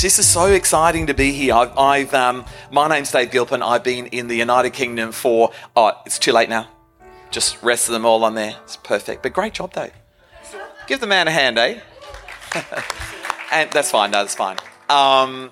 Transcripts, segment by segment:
This is so exciting to be here. I've, I've um, my name's Dave Gilpin. I've been in the United Kingdom for, oh, it's too late now. Just rest of them all on there. It's perfect. But great job, Dave. Give the man a hand, eh? and that's fine. No, that's fine. Um,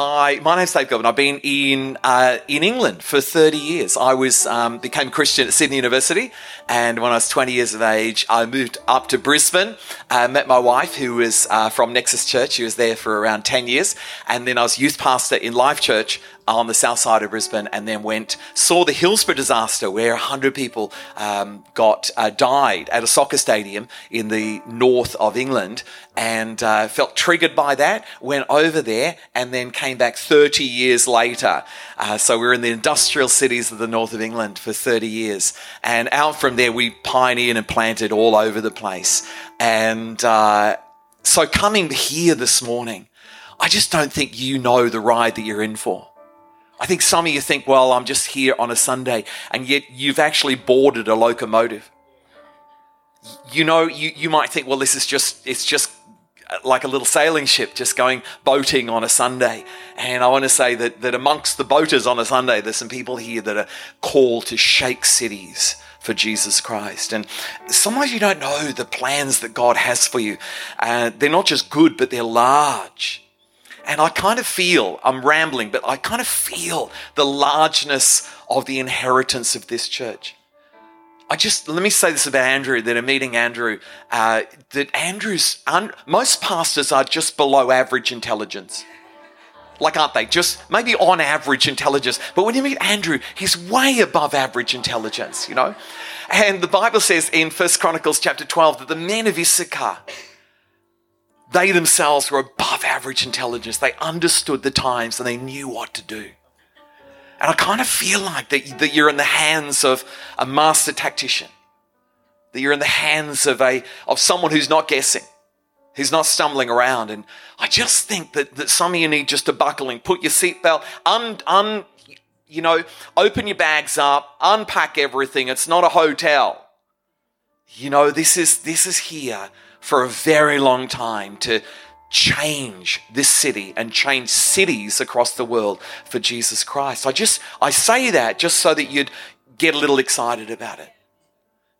I, my name's Dave Gilpin. I've been in uh, in England for 30 years. I was um, became Christian at Sydney University, and when I was 20 years of age, I moved up to Brisbane. Uh, met my wife, who was uh, from Nexus Church. She was there for around 10 years, and then I was youth pastor in Life Church on the south side of Brisbane, and then went saw the Hillsborough disaster where 100 people um, got uh, died at a soccer stadium in the north of England, and uh, felt triggered by that. Went over there, and then came back 30 years later. Uh, so we were in the industrial cities of the north of England for 30 years, and out from there we pioneered and planted all over the place. And uh, so coming here this morning. I just don't think you know the ride that you're in for. I think some of you think, well, I'm just here on a Sunday, and yet you've actually boarded a locomotive. You know, you, you might think, well, this is just, it's just like a little sailing ship just going boating on a Sunday. And I want to say that, that amongst the boaters on a Sunday, there's some people here that are called to shake cities for Jesus Christ. And sometimes you don't know the plans that God has for you. Uh, they're not just good, but they're large. And I kind of feel, I'm rambling, but I kind of feel the largeness of the inheritance of this church. I just, let me say this about Andrew, that in meeting Andrew, uh, that Andrew's, un, most pastors are just below average intelligence. Like, aren't they? Just maybe on average intelligence. But when you meet Andrew, he's way above average intelligence, you know? And the Bible says in First Chronicles chapter 12 that the men of Issachar, they themselves were above average intelligence. They understood the times and they knew what to do. And I kind of feel like that, that you're in the hands of a master tactician, that you're in the hands of, a, of someone who's not guessing, who's not stumbling around. And I just think that, that some of you need just to buckle in, put your seatbelt, un, un, you know, open your bags up, unpack everything. It's not a hotel. You know, this is, this is here for a very long time to change this city and change cities across the world for Jesus Christ. I just, I say that just so that you'd get a little excited about it.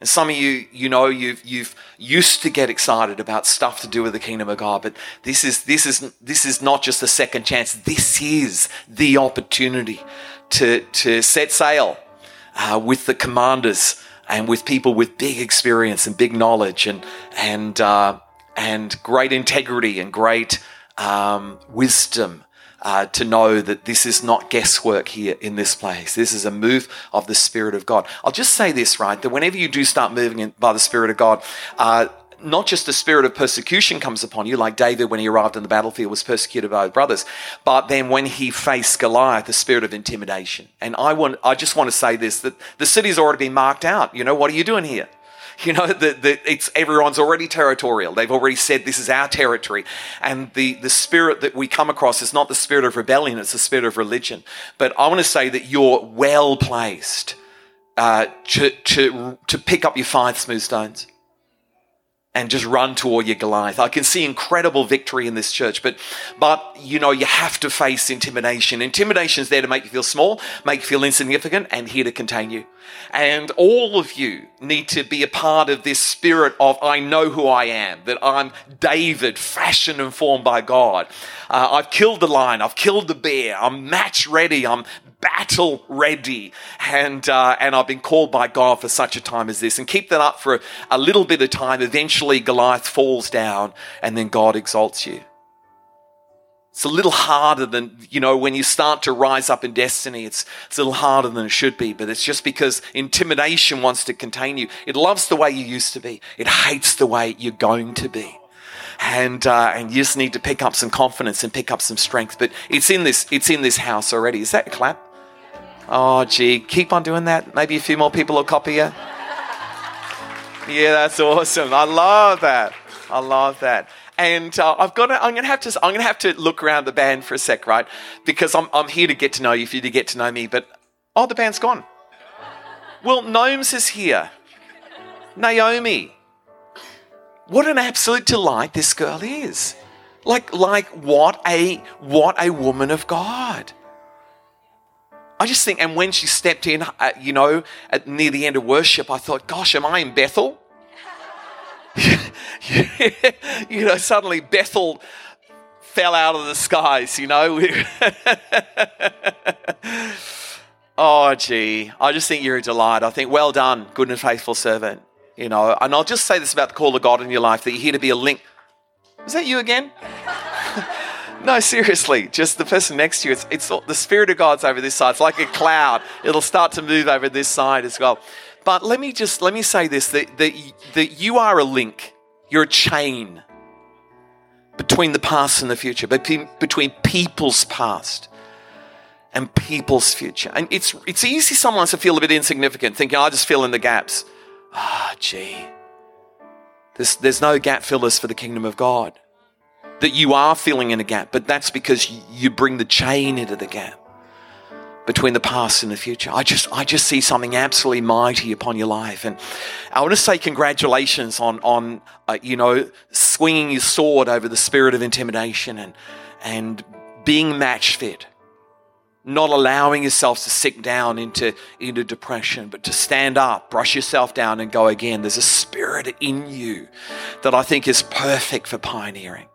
And some of you, you know, you've, you've used to get excited about stuff to do with the kingdom of God, but this is, this is, this is not just a second chance. This is the opportunity to, to set sail uh, with the commanders and with people with big experience and big knowledge and and uh, and great integrity and great um, wisdom uh, to know that this is not guesswork here in this place. This is a move of the Spirit of God. I'll just say this, right? That whenever you do start moving in, by the Spirit of God, uh, not just the spirit of persecution comes upon you, like David when he arrived on the battlefield was persecuted by his brothers, but then when he faced Goliath, the spirit of intimidation. And I want, I just want to say this: that the city's already been marked out. You know, what are you doing here? You know, the, the, it's everyone's already territorial. They've already said this is our territory. And the, the spirit that we come across is not the spirit of rebellion, it's the spirit of religion. But I want to say that you're well placed uh, to, to, to pick up your five smooth stones and just run toward your Goliath. I can see incredible victory in this church, but but you know you have to face intimidation. Intimidation is there to make you feel small, make you feel insignificant, and here to contain you. And all of you need to be a part of this spirit of I know who I am, that I'm David, fashioned and formed by God. Uh, I've killed the lion, I've killed the bear, I'm match ready, I'm battle ready. And, uh, and I've been called by God for such a time as this. And keep that up for a, a little bit of time. Eventually, Goliath falls down, and then God exalts you. It's a little harder than, you know, when you start to rise up in destiny, it's, it's a little harder than it should be, but it's just because intimidation wants to contain you. It loves the way you used to be, it hates the way you're going to be. and uh, and you just need to pick up some confidence and pick up some strength. But it's in this it's in this house already. Is that a clap? Oh, gee, keep on doing that. Maybe a few more people will copy you. Yeah, that's awesome. I love that. I love that. And uh, I've got to, I'm going to have to, I'm going to have to look around the band for a sec, right? Because I'm, I'm here to get to know you, for you to get to know me. But oh, the band's gone. Well, Gnomes is here. Naomi. What an absolute delight this girl is. Like, like what a what a woman of God. I just think, and when she stepped in, uh, you know, at, near the end of worship, I thought, gosh, am I in Bethel? you know, suddenly Bethel fell out of the skies, you know. oh, gee, I just think you're a delight. I think, well done, good and faithful servant. You know, and I'll just say this about the call of God in your life that you're here to be a link. Is that you again? No, seriously, just the person next to you. It's, it's the Spirit of God's over this side. It's like a cloud. It'll start to move over this side as well. But let me just let me say this: that that, that you are a link. You're a chain between the past and the future, between, people's past and people's future. And it's it's easy sometimes to feel a bit insignificant, thinking I just fill in the gaps. Ah, gee. There's, there's no gap fillers for the kingdom of God. That you are filling in a gap, but that's because you bring the chain into the gap between the past and the future. I just, I just see something absolutely mighty upon your life, and I want to say congratulations on, on, uh, you know, swinging your sword over the spirit of intimidation and, and being match fit not allowing yourself to sink down into, into depression, but to stand up, brush yourself down, and go again. There's a spirit in you that I think is perfect for pioneering.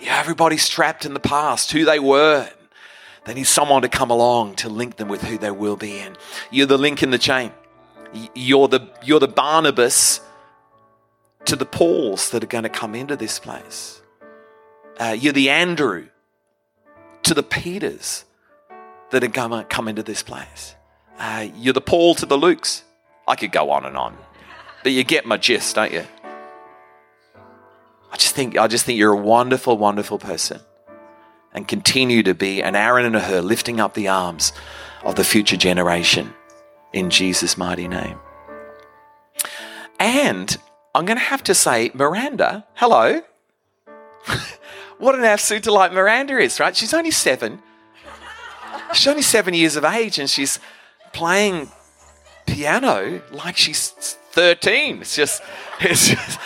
Yeah, everybody's trapped in the past, who they were. They need someone to come along to link them with who they will be. And you're the link in the chain. You're the, you're the Barnabas to the Pauls that are going to come into this place. Uh, you're the Andrew to the Peters that are going to come into this place. Uh, you're the Paul to the Lukes. I could go on and on, but you get my gist, don't you? I just think I just think you're a wonderful, wonderful person, and continue to be an Aaron and a Hur lifting up the arms of the future generation in Jesus' mighty name. And I'm going to have to say, Miranda, hello. what an absolute delight Miranda is, right? She's only seven. She's only seven years of age and she's playing piano like she's 13. It's just, it's just,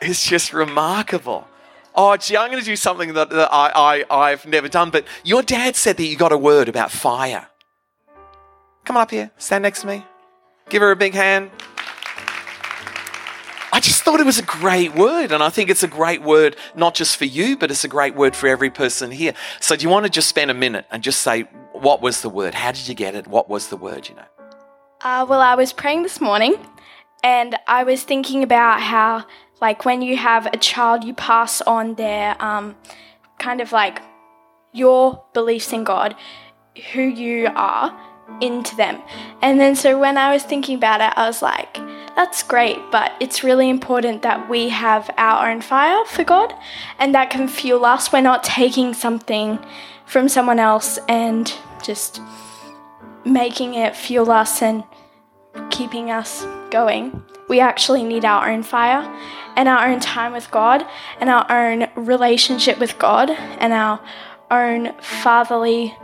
it's just remarkable. Oh, gee, I'm going to do something that, that I, I, I've never done. But your dad said that you got a word about fire. Come on up here, stand next to me. Give her a big hand. I just thought it was a great word. And I think it's a great word, not just for you, but it's a great word for every person here. So, do you want to just spend a minute and just say, what was the word? How did you get it? What was the word, you know? Uh, well, I was praying this morning and I was thinking about how, like, when you have a child, you pass on their um, kind of like your beliefs in God, who you are, into them. And then, so when I was thinking about it, I was like, that's great, but it's really important that we have our own fire for God and that can fuel us. We're not taking something from someone else and just making it fuel us and keeping us going. We actually need our own fire and our own time with God and our own relationship with God and our own fatherly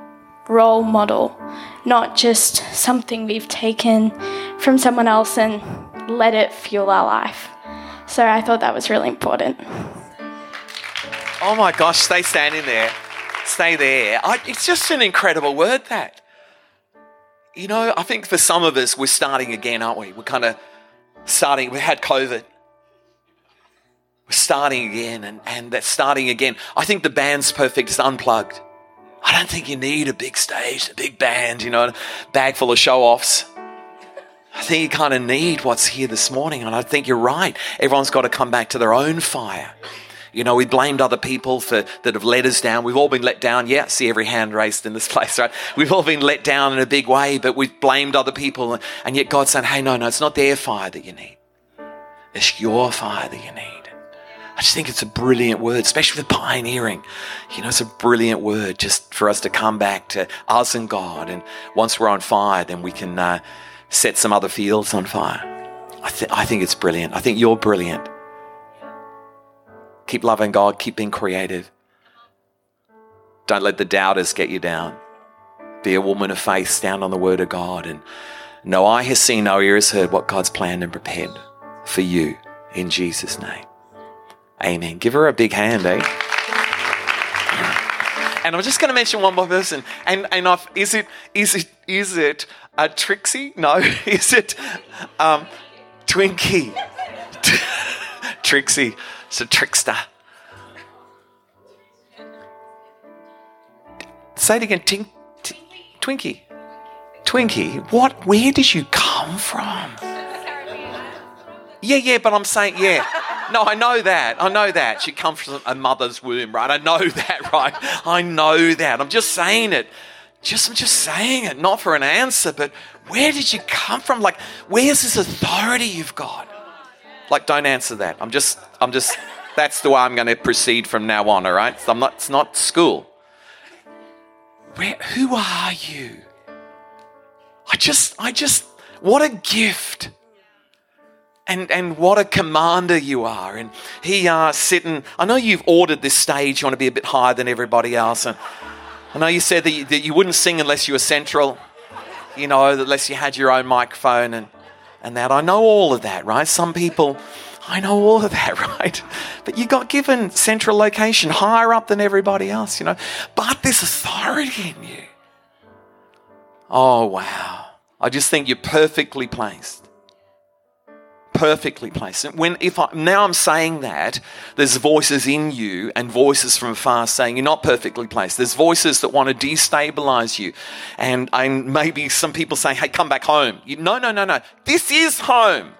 role model, not just something we've taken from someone else and let it fuel our life. So I thought that was really important. Oh my gosh, stay standing there. Stay there. I, it's just an incredible word, that. You know, I think for some of us, we're starting again, aren't we? We're kind of starting, we had COVID. We're starting again, and, and that's starting again. I think the band's perfect, it's unplugged. I don't think you need a big stage, a big band, you know, a bag full of show offs. I think you kind of need what's here this morning. And I think you're right. Everyone's got to come back to their own fire. You know, we blamed other people for that have let us down. We've all been let down. Yeah, see every hand raised in this place, right? We've all been let down in a big way, but we've blamed other people. And yet God's saying, hey, no, no, it's not their fire that you need. It's your fire that you need. I just think it's a brilliant word, especially for pioneering. You know, it's a brilliant word just for us to come back to us and God. And once we're on fire, then we can uh, set some other fields on fire. I, th- I think it's brilliant. I think you're brilliant. Keep loving God, keep being creative. Don't let the doubters get you down. Be a woman of faith, stand on the word of God, and no eye has seen, no ear has heard what God's planned and prepared for you in Jesus' name. Amen. Give her a big hand, eh? And I'm just going to mention one more person. And and I've, is it is it is it a Trixie? No, is it um, Twinkie? Trixie, it's a trickster. Say it again. Tink, t- Twinkie. Twinkie. What? Where did you come from? Yeah, yeah, but I'm saying, yeah. No, I know that. I know that. She comes from a mother's womb, right? I know that, right? I know that. I'm just saying it. Just, I'm just saying it, not for an answer, but where did you come from? Like, where's this authority you've got? Like, don't answer that. I'm just, I'm just, that's the way I'm going to proceed from now on, all right? I'm not, it's not school. Where, who are you? I just, I just, what a gift and and what a commander you are. And he uh, sitting. I know you've ordered this stage. You want to be a bit higher than everybody else. And I know you said that you, that you wouldn't sing unless you were central. You know, unless you had your own microphone and and that. I know all of that, right? Some people. I know all of that, right? But you got given central location, higher up than everybody else, you know. But this authority in you. Oh, wow. I just think you're perfectly placed perfectly placed. When if I, now I'm saying that, there's voices in you and voices from afar saying you're not perfectly placed. There's voices that want to destabilize you, and and maybe some people saying, "Hey, come back home." You, no, no, no, no. This is home.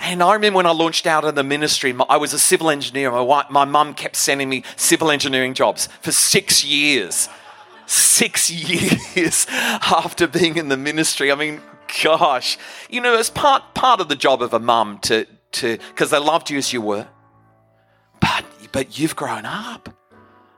And I remember when I launched out of the ministry, I was a civil engineer. My, my mum kept sending me civil engineering jobs for six years. Six years after being in the ministry. I mean, gosh, you know, it's part part of the job of a mum to to because they loved you as you were, but but you've grown up.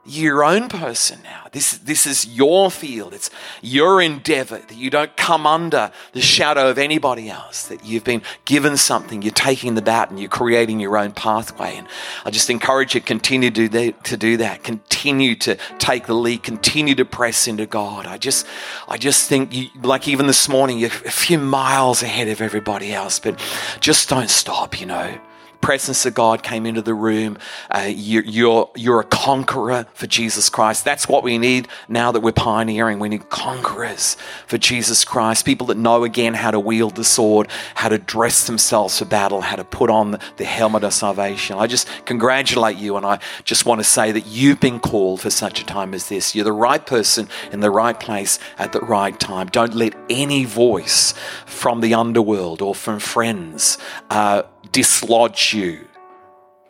Your own person now. This, this is your field. It's your endeavor that you don't come under the shadow of anybody else, that you've been given something, you're taking the bat and you're creating your own pathway. And I just encourage you continue to do that, to do that. Continue to take the lead, continue to press into God. I just, I just think you, like even this morning, you're a few miles ahead of everybody else, but just don't stop, you know presence of God came into the room. Uh, you, you're, you're a conqueror for Jesus Christ. That's what we need now that we're pioneering. We need conquerors for Jesus Christ. People that know again how to wield the sword, how to dress themselves for battle, how to put on the, the helmet of salvation. I just congratulate you and I just want to say that you've been called for such a time as this. You're the right person in the right place at the right time. Don't let any voice from the underworld or from friends uh, dislodge you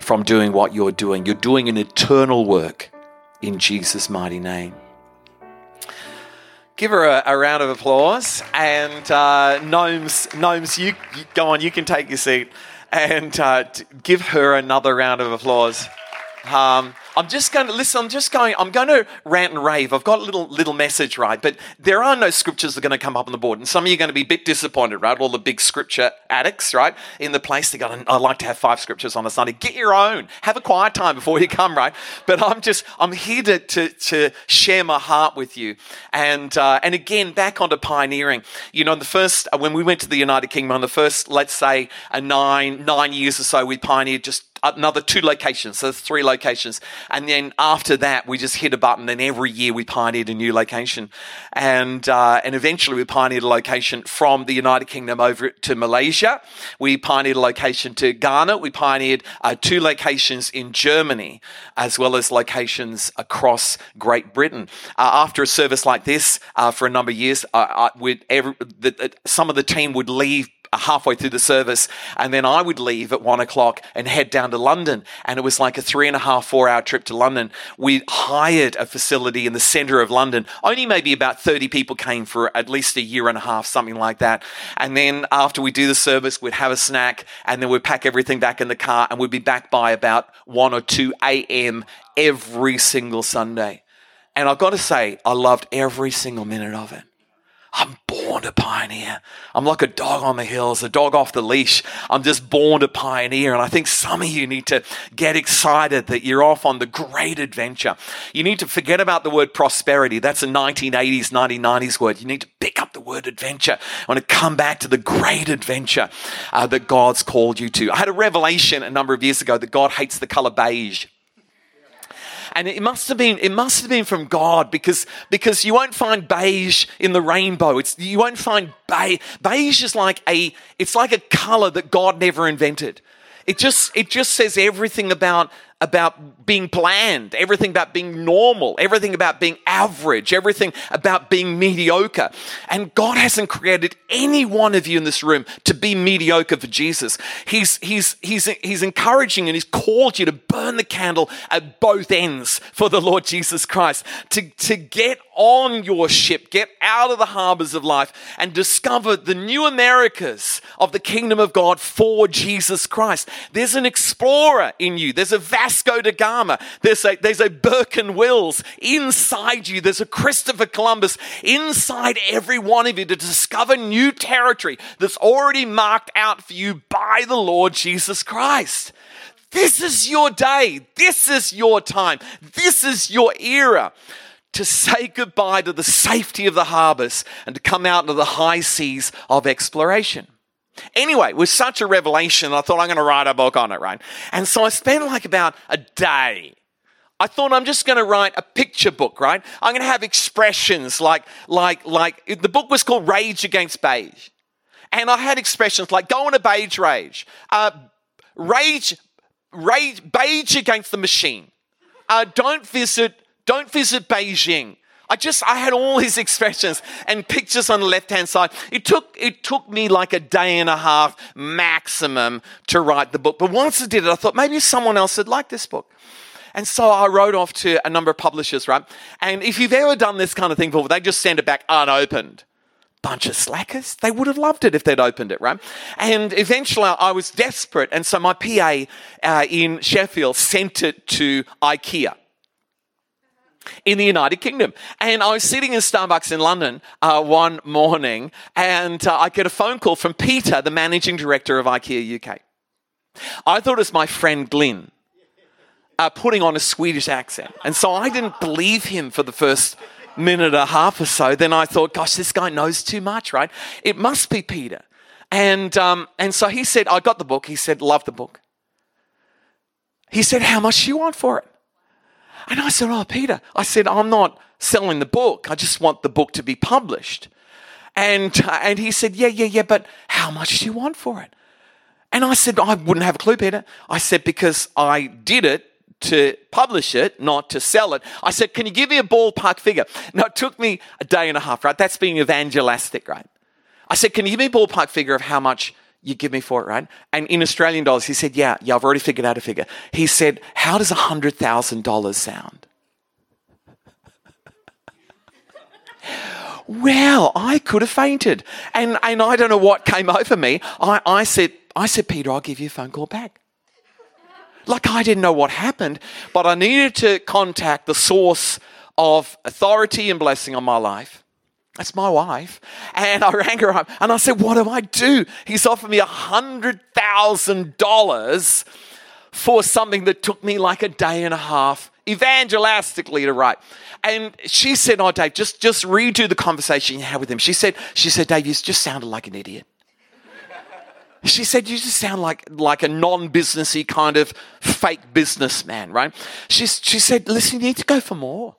from doing what you're doing. You're doing an eternal work in Jesus' mighty name. Give her a, a round of applause. And uh, Gnomes, Gnomes, you, you, go on, you can take your seat. And uh, give her another round of applause. Um, I'm just going to listen. I'm just going. I'm going to rant and rave. I've got a little little message, right? But there are no scriptures that are going to come up on the board, and some of you are going to be a bit disappointed, right? All the big scripture addicts, right, in the place. They got. I like to have five scriptures on a Sunday. Get your own. Have a quiet time before you come, right? But I'm just. I'm here to to, to share my heart with you, and uh, and again back onto pioneering. You know, the first when we went to the United Kingdom, on the first, let's say, a nine nine years or so, we pioneered just another two locations, so three locations. And then after that, we just hit a button, and every year we pioneered a new location. And, uh, and eventually we pioneered a location from the United Kingdom over to Malaysia. We pioneered a location to Ghana. We pioneered uh, two locations in Germany, as well as locations across Great Britain. Uh, after a service like this, uh, for a number of years, uh, uh, every, the, some of the team would leave halfway through the service. And then I would leave at one o'clock and head down to London. And it was like a three and a half, four hour trip to London. We hired a facility in the center of London. Only maybe about 30 people came for at least a year and a half, something like that. And then after we do the service, we'd have a snack and then we'd pack everything back in the car and we'd be back by about 1 or 2 a.m. every single Sunday. And I've got to say, I loved every single minute of it. I'm born to pioneer. I'm like a dog on the hills, a dog off the leash. I'm just born to pioneer. And I think some of you need to get excited that you're off on the great adventure. You need to forget about the word prosperity. That's a 1980s, 1990s word. You need to pick up the word adventure. I want to come back to the great adventure uh, that God's called you to. I had a revelation a number of years ago that God hates the color beige and it must have been it must have been from God because because you won't find beige in the rainbow. It's you won't find beige. Beige is like a it's like a color that God never invented. It just it just says everything about about being bland, everything about being normal, everything about being average, everything about being mediocre. And God hasn't created any one of you in this room to be mediocre for Jesus. He's, he's, he's, he's encouraging and He's called you to burn the candle at both ends for the Lord Jesus Christ, to, to get on your ship, get out of the harbors of life, and discover the new Americas of the kingdom of God for Jesus Christ. There's an explorer in you, there's a Vasco da Gama, there's a, there's a Burke and Wills inside you, there's a Christopher Columbus inside every one of you to discover new territory that's already marked out for you by the Lord Jesus Christ. This is your day. This is your time. This is your era to say goodbye to the safety of the harbors and to come out into the high seas of exploration. Anyway, it was such a revelation, I thought I'm going to write a book on it, right? And so I spent like about a day. I thought I'm just going to write a picture book, right? I'm going to have expressions like, like, like, the book was called Rage Against Beige. And I had expressions like go on a beige rage, uh, rage, rage, beige against the machine. Uh, don't visit don't visit Beijing. I just I had all these expressions and pictures on the left hand side. It took it took me like a day and a half maximum to write the book. But once I did it, I thought maybe someone else would like this book. And so I wrote off to a number of publishers, right? And if you've ever done this kind of thing before, they just send it back unopened. Bunch of slackers. They would have loved it if they'd opened it, right? And eventually I was desperate. And so my PA uh, in Sheffield sent it to IKEA in the United Kingdom. And I was sitting in Starbucks in London uh, one morning, and uh, I get a phone call from Peter, the managing director of IKEA UK. I thought it was my friend Glyn uh, putting on a Swedish accent. And so I didn't believe him for the first minute and a half or so. Then I thought, gosh, this guy knows too much, right? It must be Peter. And, um, and so he said, I got the book. He said, love the book. He said, how much do you want for it? And I said, Oh, Peter, I said, I'm not selling the book. I just want the book to be published. And, uh, and he said, Yeah, yeah, yeah, but how much do you want for it? And I said, I wouldn't have a clue, Peter. I said, Because I did it to publish it, not to sell it. I said, Can you give me a ballpark figure? Now, it took me a day and a half, right? That's being evangelistic, right? I said, Can you give me a ballpark figure of how much you give me for it, right? And in Australian dollars, he said, Yeah, yeah, I've already figured out a figure. He said, How does $100,000 sound? well, I could have fainted. And, and I don't know what came over me. I, I, said, I said, Peter, I'll give you a phone call back. Like I didn't know what happened, but I needed to contact the source of authority and blessing on my life. That's my wife. And I rang her up and I said, What do I do? He's offered me $100,000 for something that took me like a day and a half evangelistically to write. And she said, Oh, Dave, just, just redo the conversation you had with him. She said, she said, Dave, you just sounded like an idiot. She said, You just sound like, like a non businessy kind of fake businessman, right? She, she said, Listen, you need to go for more.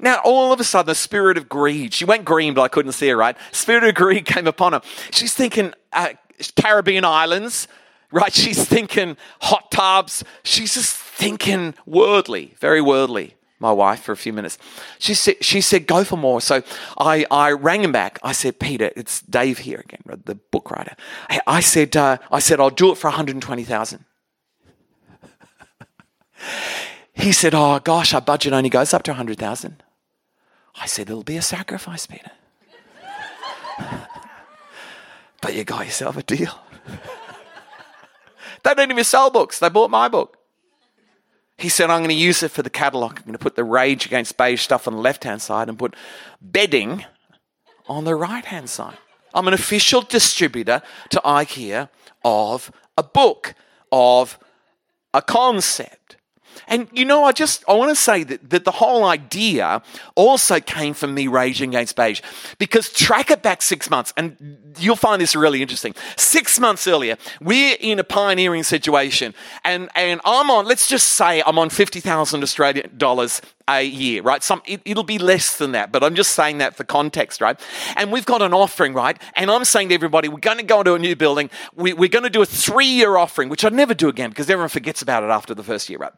Now, all of a sudden, the spirit of greed, she went green, but I couldn't see her, right? Spirit of greed came upon her. She's thinking uh, Caribbean islands, right? She's thinking hot tubs. She's just thinking worldly, very worldly. my wife, for a few minutes. She said, she said, go for more. So I, I rang him back. I said, Peter, it's Dave here again, the book writer. I said, uh, I said, I'll do it for 120,000. he said, oh gosh, our budget only goes up to 100,000. I said, it'll be a sacrifice, Peter. but you got yourself a deal. they don't even sell books. They bought my book. He said, I'm going to use it for the catalogue. I'm going to put the Rage Against Beige stuff on the left hand side and put bedding on the right hand side. I'm an official distributor to IKEA of a book, of a concept. And you know, I just I want to say that, that the whole idea also came from me raging against beige. Because track it back six months, and you'll find this really interesting. Six months earlier, we're in a pioneering situation, and, and I'm on, let's just say I'm on fifty thousand Australian dollars a year, right? Some it, will be less than that, but I'm just saying that for context, right? And we've got an offering, right? And I'm saying to everybody, we're going to go into a new building. We, we're going to do a three-year offering, which I'd never do again because everyone forgets about it after the first year, right?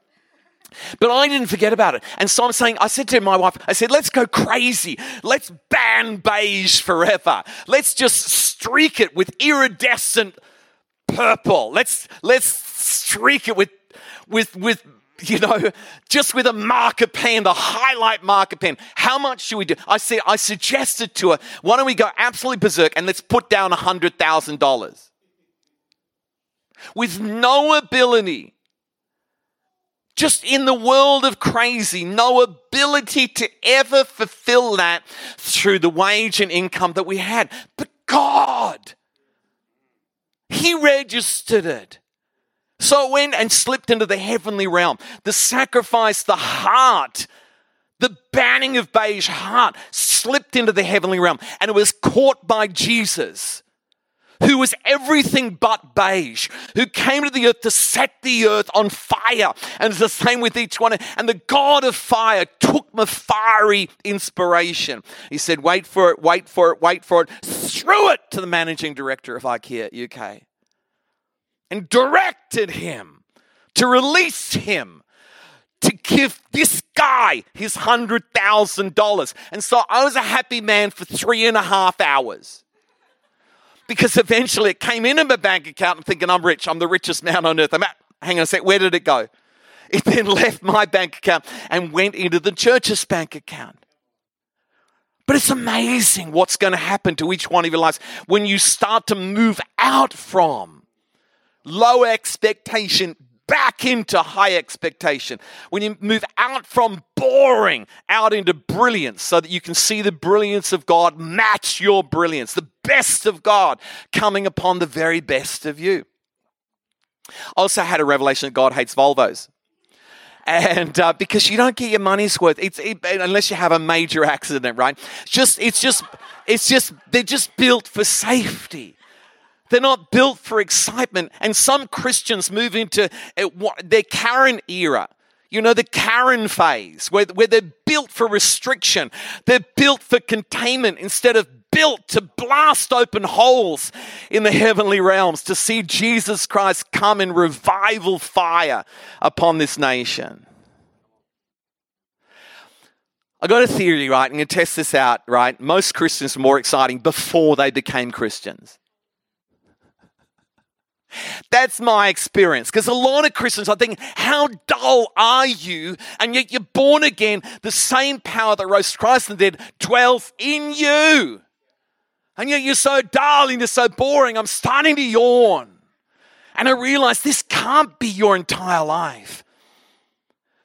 But I didn't forget about it. And so I'm saying, I said to my wife, I said, let's go crazy. Let's ban beige forever. Let's just streak it with iridescent purple. Let's, let's streak it with, with, with, you know, just with a marker pen, the highlight marker pen. How much should we do? I said, I suggested to her, why don't we go absolutely berserk and let's put down a $100,000 with no ability just in the world of crazy, no ability to ever fulfill that through the wage and income that we had. But God, He registered it. So it went and slipped into the heavenly realm. The sacrifice, the heart, the banning of beige heart slipped into the heavenly realm and it was caught by Jesus who was everything but beige, who came to the earth to set the earth on fire. And it's the same with each one. And the God of fire took my fiery inspiration. He said, Wait for it, wait for it, wait for it. Threw it to the managing director of IKEA UK and directed him to release him to give this guy his $100,000. And so I was a happy man for three and a half hours because eventually it came into my bank account and thinking I'm rich, I'm the richest man on earth. I'm at, hang on a sec, where did it go? It then left my bank account and went into the church's bank account. But it's amazing what's going to happen to each one of your lives when you start to move out from low expectation, back into high expectation. When you move out from boring out into brilliance so that you can see the brilliance of God match your brilliance, the best of God coming upon the very best of you. I also had a revelation that God hates Volvos. And uh, because you don't get your money's worth, it's it, unless you have a major accident, right? Just, it's just, it's just, they're just built for safety. They're not built for excitement. And some Christians move into their Karen era. You know, the Karen phase, where, where they're built for restriction. They're built for containment instead of built to blast open holes in the heavenly realms to see Jesus Christ come in revival fire upon this nation. I got a theory, right? I'm going to test this out, right? Most Christians were more exciting before they became Christians. That's my experience. Because a lot of Christians are thinking, how dull are you? And yet you're born again. The same power that rose Christ from the dead dwells in you. And yet you're so dull and you're so boring. I'm starting to yawn. And I realize this can't be your entire life.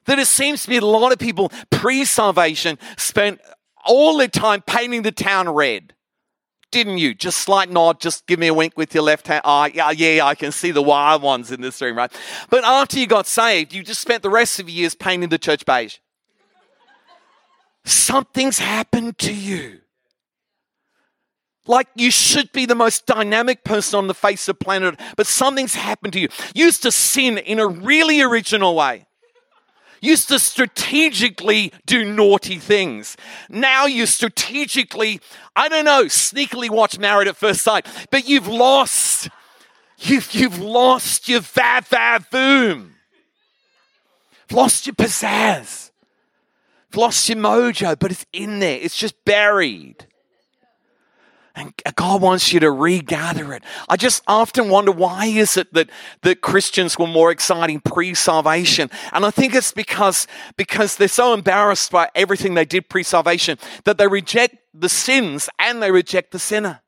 That it seems to me a lot of people pre salvation spent all their time painting the town red didn't you? Just slight nod, just give me a wink with your left hand. Oh, yeah, yeah, I can see the wild ones in this room, right? But after you got saved, you just spent the rest of your years painting the church beige. Something's happened to you. Like you should be the most dynamic person on the face of planet, but something's happened to you. You used to sin in a really original way used to strategically do naughty things. Now you strategically, I don't know, sneakily watch Married at First Sight, but you've lost, you've, you've lost your va va boom. Lost your pizzazz. lost your mojo, but it's in there. It's just buried. And God wants you to regather it. I just often wonder why is it that, that Christians were more exciting pre-salvation? And I think it's because, because they're so embarrassed by everything they did pre-salvation that they reject the sins and they reject the sinner.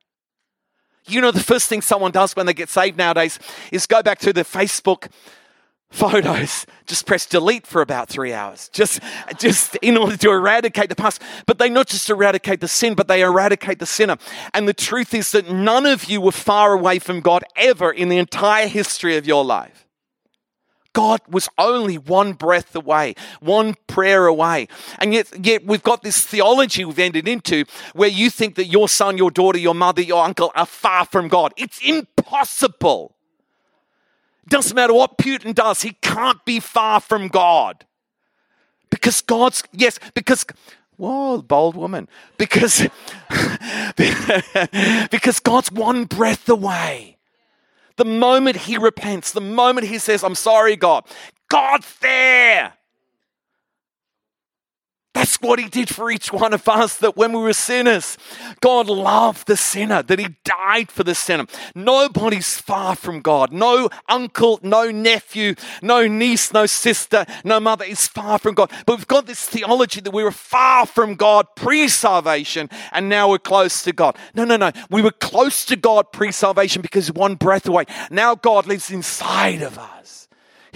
You know, the first thing someone does when they get saved nowadays is go back to their Facebook photos just press delete for about three hours just just in order to eradicate the past but they not just eradicate the sin but they eradicate the sinner and the truth is that none of you were far away from god ever in the entire history of your life God was only one breath away, one prayer away. And yet, yet we've got this theology we've entered into where you think that your son, your daughter, your mother, your uncle are far from God. It's impossible. Doesn't matter what Putin does, he can't be far from God. Because God's, yes, because, whoa, bold woman. Because, because God's one breath away. The moment he repents, the moment he says, I'm sorry, God, God's there. That's what he did for each one of us, that when we were sinners, God loved the sinner, that he died for the sinner. Nobody's far from God. No uncle, no nephew, no niece, no sister, no mother is far from God. But we've got this theology that we were far from God pre salvation and now we're close to God. No, no, no. We were close to God pre salvation because one breath away. Now God lives inside of us.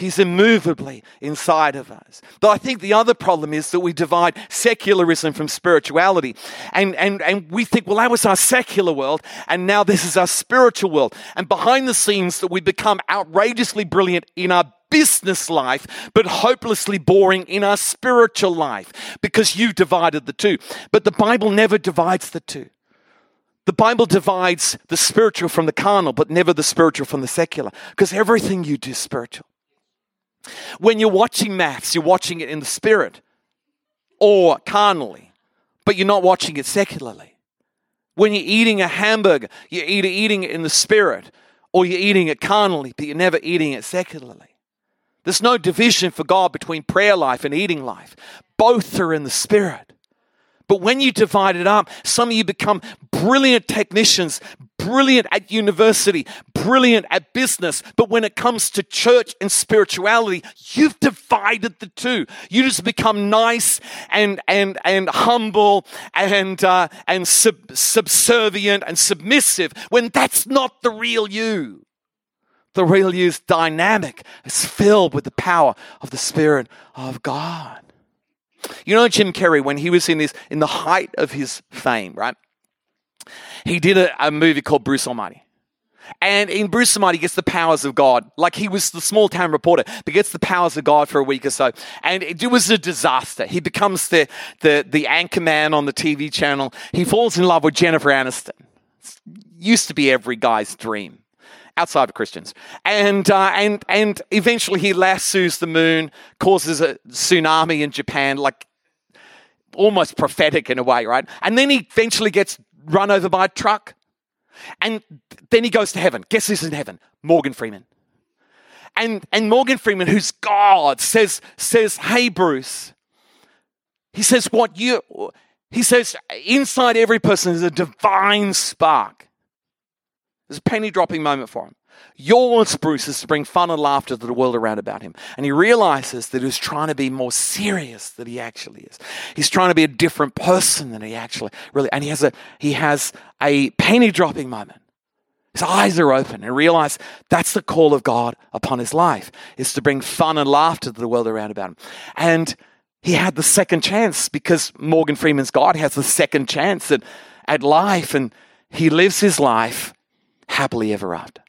He's immovably inside of us. But I think the other problem is that we divide secularism from spirituality. And, and, and we think, well, that was our secular world, and now this is our spiritual world. And behind the scenes, that we become outrageously brilliant in our business life, but hopelessly boring in our spiritual life because you've divided the two. But the Bible never divides the two. The Bible divides the spiritual from the carnal, but never the spiritual from the secular because everything you do is spiritual. When you're watching maths, you're watching it in the spirit or carnally, but you're not watching it secularly. When you're eating a hamburger, you're either eating it in the spirit or you're eating it carnally, but you're never eating it secularly. There's no division for God between prayer life and eating life. Both are in the spirit. But when you divide it up, some of you become brilliant technicians, brilliant at university, brilliant at business. But when it comes to church and spirituality, you've divided the two. You just become nice and and and humble and uh, and sub- subservient and submissive when that's not the real you. The real you is dynamic. It's filled with the power of the Spirit of God. You know Jim Carrey when he was in his in the height of his fame, right? He did a, a movie called Bruce Almighty. And in Bruce Almighty, gets the powers of God. Like he was the small town reporter, but gets the powers of God for a week or so. And it, was a disaster. He becomes the, the, the anchor man on the TV channel. He falls in love with Jennifer Aniston. Used to be every guy's dream outside of Christians. And, uh, and, and eventually he lassos the moon, causes a tsunami in Japan, like almost prophetic in a way, right? And then he eventually gets run over by a truck. And then he goes to heaven. Guess who's in heaven? Morgan Freeman. And, and Morgan Freeman, who's God, says, says, Hey, Bruce. He says, What you, he says, inside every person is a divine spark. There's a penny dropping moment for him. Yours, Bruce, is to bring fun and laughter to the world around about him. And he realizes that he's trying to be more serious than he actually is. He's trying to be a different person than he actually really. And he has a he has a penny dropping moment. His eyes are open and realize that's the call of God upon his life is to bring fun and laughter to the world around about him. And he had the second chance because Morgan Freeman's God has the second chance at, at life and he lives his life happily ever after.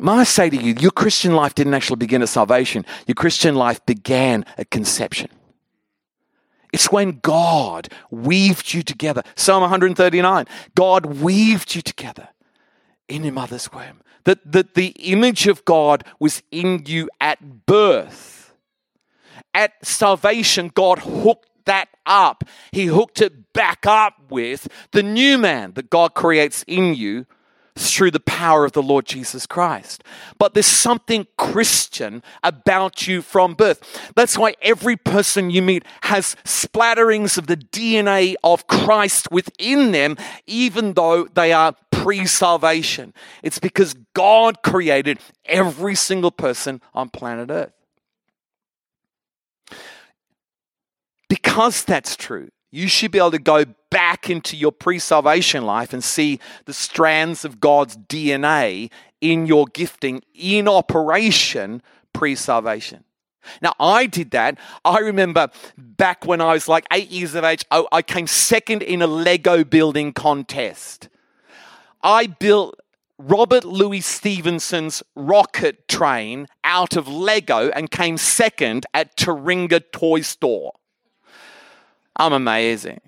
May I say to you, your Christian life didn't actually begin at salvation. Your Christian life began at conception. It's when God weaved you together. Psalm 139 God weaved you together in your mother's womb. That, that the image of God was in you at birth. At salvation, God hooked that up. He hooked it back up with the new man that God creates in you through the power of the Lord Jesus Christ. But there's something Christian about you from birth. That's why every person you meet has splatterings of the DNA of Christ within them, even though they are pre salvation. It's because God created every single person on planet Earth. Because that's true, you should be able to go back into your pre salvation life and see the strands of God's DNA in your gifting in operation pre salvation. Now, I did that. I remember back when I was like eight years of age, I, I came second in a Lego building contest. I built Robert Louis Stevenson's rocket train out of Lego and came second at Taringa Toy Store. I'm amazing.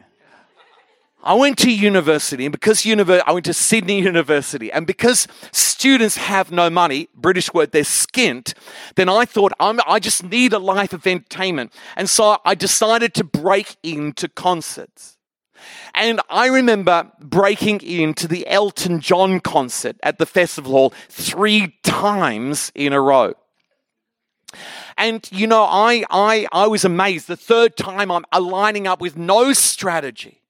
I went to university, and because univer- I went to Sydney University, and because students have no money, British word, they're skint, then I thought I just need a life of entertainment. And so I decided to break into concerts. And I remember breaking into the Elton John concert at the festival hall three times in a row. And you know, I I I was amazed. The third time I'm aligning up with no strategy.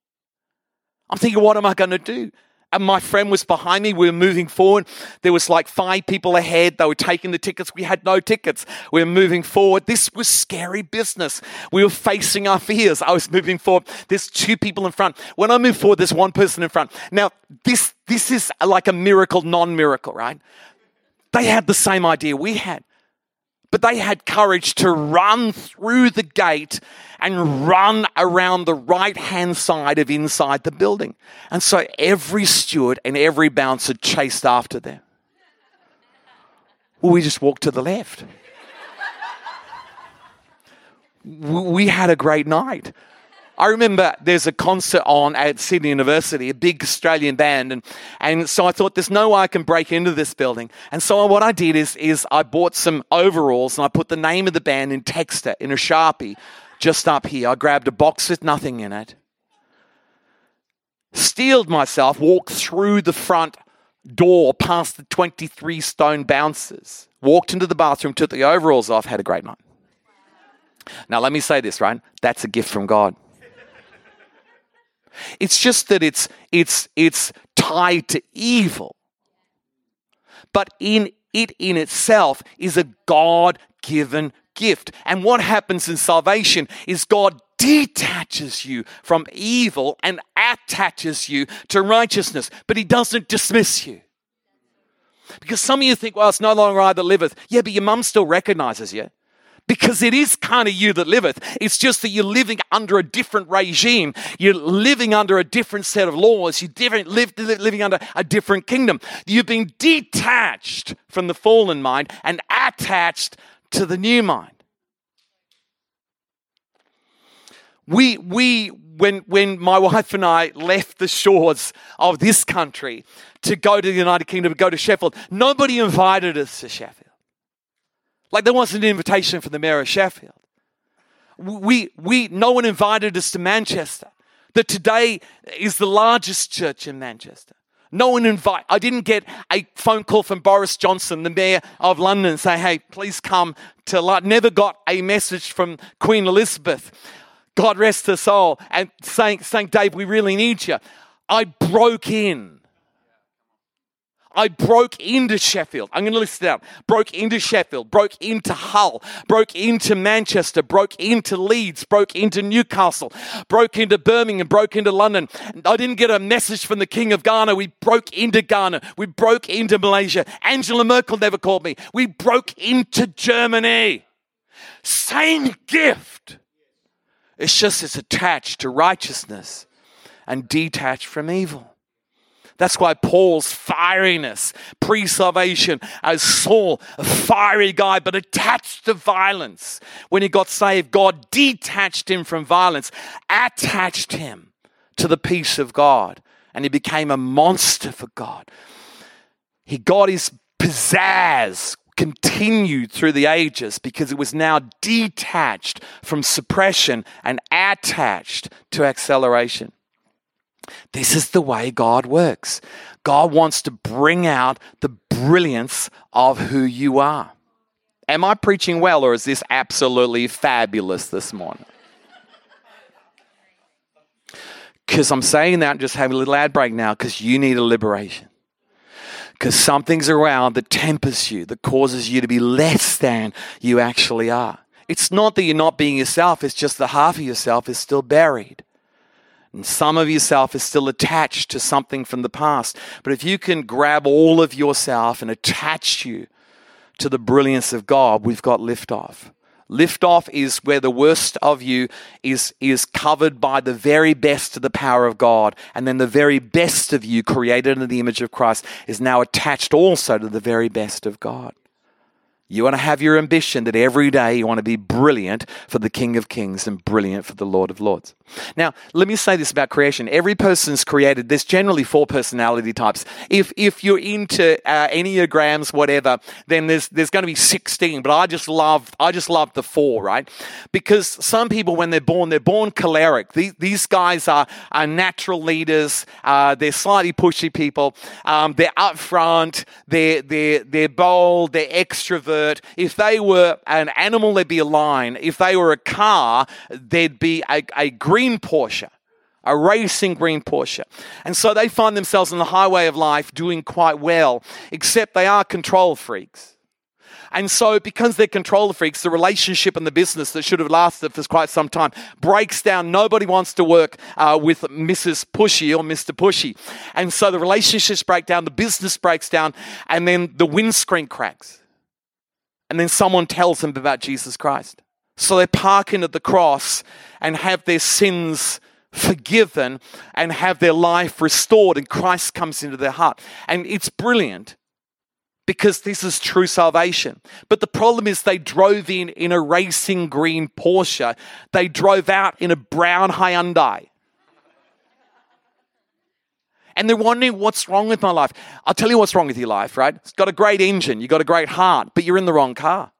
I'm thinking, what am I going to do? And my friend was behind me. We were moving forward. There was like five people ahead. They were taking the tickets. We had no tickets. We were moving forward. This was scary business. We were facing our fears. I was moving forward. There's two people in front. When I move forward, there's one person in front. Now, this, this is like a miracle, non-miracle, right? They had the same idea we had but they had courage to run through the gate and run around the right hand side of inside the building. And so every steward and every bouncer chased after them. Well, we just walked to the left. we had a great night. I remember there's a concert on at Sydney University, a big Australian band, and, and so I thought there's no way I can break into this building. And so what I did is, is I bought some overalls and I put the name of the band in texter in a Sharpie just up here. I grabbed a box with nothing in it, steeled myself, walked through the front door past the 23 stone bouncers, walked into the bathroom, took the overalls off, had a great night. Now, let me say this, right? That's a gift from God. It's just that it's it's it's tied to evil. But in it in itself is a God-given gift. And what happens in salvation is God detaches you from evil and attaches you to righteousness, but he doesn't dismiss you. Because some of you think, well, it's no longer I that liveth. Yeah, but your mum still recognizes you because it is kind of you that liveth. It's just that you're living under a different regime. You're living under a different set of laws. You're different, live, living under a different kingdom. You've been detached from the fallen mind and attached to the new mind. We, we, when, when my wife and I left the shores of this country to go to the United Kingdom, to go to Sheffield, nobody invited us to Sheffield. Like there wasn't an invitation from the mayor of Sheffield. We, we, no one invited us to Manchester. That today is the largest church in Manchester. No one invite. I didn't get a phone call from Boris Johnson, the mayor of London, say, "Hey, please come to London." Never got a message from Queen Elizabeth, God rest her soul, and saying, saying, "Dave, we really need you." I broke in I broke into Sheffield. I'm going to list it out. Broke into Sheffield, broke into Hull, broke into Manchester, broke into Leeds, broke into Newcastle, broke into Birmingham, broke into London. I didn't get a message from the King of Ghana. We broke into Ghana. We broke into Malaysia. Angela Merkel never called me. We broke into Germany. Same gift. It's just it's attached to righteousness and detached from evil. That's why Paul's fieriness, pre salvation, as Saul, a fiery guy, but attached to violence. When he got saved, God detached him from violence, attached him to the peace of God, and he became a monster for God. He got his pizzazz continued through the ages because it was now detached from suppression and attached to acceleration. This is the way God works. God wants to bring out the brilliance of who you are. Am I preaching well, or is this absolutely fabulous this morning? Because I'm saying that, just have a little ad break now, because you need a liberation. Because something's around that tempers you, that causes you to be less than you actually are. It's not that you're not being yourself, it's just the half of yourself is still buried. And some of yourself is still attached to something from the past. But if you can grab all of yourself and attach you to the brilliance of God, we've got liftoff. Liftoff is where the worst of you is, is covered by the very best of the power of God. And then the very best of you, created in the image of Christ, is now attached also to the very best of God. You want to have your ambition that every day you want to be brilliant for the King of Kings and brilliant for the Lord of Lords. Now, let me say this about creation. Every person's created, there's generally four personality types. If, if you're into uh, Enneagrams, whatever, then there's, there's going to be 16, but I just love, I just love the four, right? Because some people, when they're born, they're born choleric. These, these guys are, are natural leaders. Uh, they're slightly pushy people. Um, they're upfront. They're, they're, they're bold. They're extrovert if they were an animal, there'd be a lion. If they were a car, there'd be a, a green Porsche a racing green Porsche. And so they find themselves on the highway of life doing quite well, except they are control freaks. And so, because they're control freaks, the relationship and the business that should have lasted for quite some time breaks down. Nobody wants to work uh, with Mrs. Pushy or Mr. Pushy. And so the relationships break down, the business breaks down, and then the windscreen cracks and then someone tells them about Jesus Christ. So they park in at the cross and have their sins forgiven and have their life restored, and Christ comes into their heart. And it's brilliant because this is true salvation. But the problem is they drove in in a racing green Porsche, they drove out in a brown Hyundai and they're wondering what's wrong with my life. I'll tell you what's wrong with your life, right? It's got a great engine, you've got a great heart, but you're in the wrong car.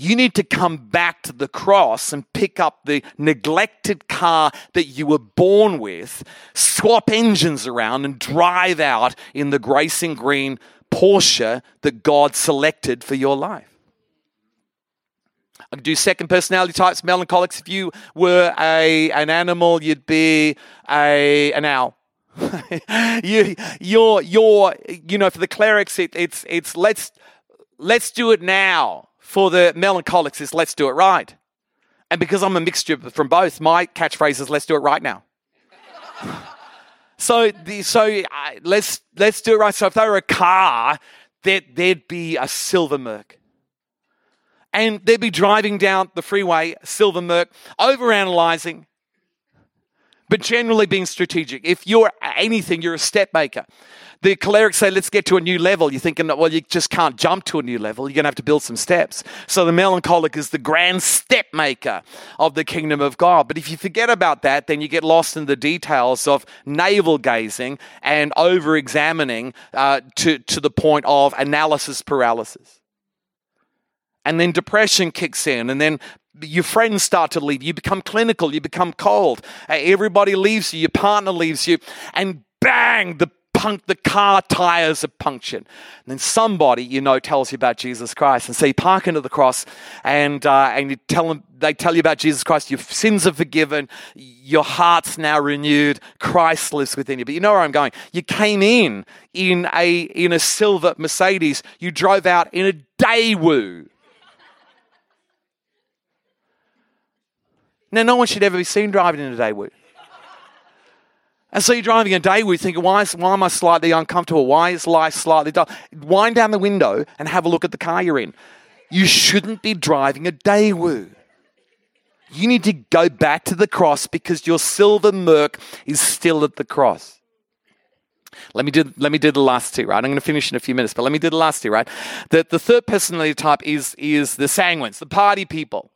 You need to come back to the cross and pick up the neglected car that you were born with, swap engines around, and drive out in the Gracing Green Porsche that God selected for your life. I could do second personality types, melancholics. If you were a, an animal, you'd be a, an owl. you, you're, you're, you know, for the cholerics, it, it's, it's let's, let's do it now. For the melancholics, is let's do it right. And because I'm a mixture from both, my catchphrase is let's do it right now. so, the, so uh, let's let's do it right. So, if they were a car, there, there'd be a silver Merc and they'd be driving down the freeway, silver Merc, overanalyzing, but generally being strategic. If you're anything, you're a step maker. The cholerics say, let's get to a new level. You're thinking, well, you just can't jump to a new level. You're going to have to build some steps. So the melancholic is the grand step maker of the kingdom of God. But if you forget about that, then you get lost in the details of navel gazing and over examining uh, to, to the point of analysis paralysis and then depression kicks in, and then your friends start to leave. You become clinical, you become cold. Uh, everybody leaves you, your partner leaves you, and bang, the punk, the car tires are punctured. And then somebody you know tells you about Jesus Christ, and so you park into the cross, and uh, and you tell them they tell you about Jesus Christ. Your sins are forgiven. Your heart's now renewed. Christ lives within you. But you know where I'm going. You came in in a in a silver Mercedes. You drove out in a Daewoo. Now, no one should ever be seen driving in a Daewoo. And so you're driving a Daewoo thinking, why, is, why am I slightly uncomfortable? Why is life slightly dull? Wind down the window and have a look at the car you're in. You shouldn't be driving a Daewoo. You need to go back to the cross because your silver Merc is still at the cross. Let me do let me do the last two, right? I'm going to finish in a few minutes, but let me do the last two, right? The, the third personality type is is the sanguines, the party people.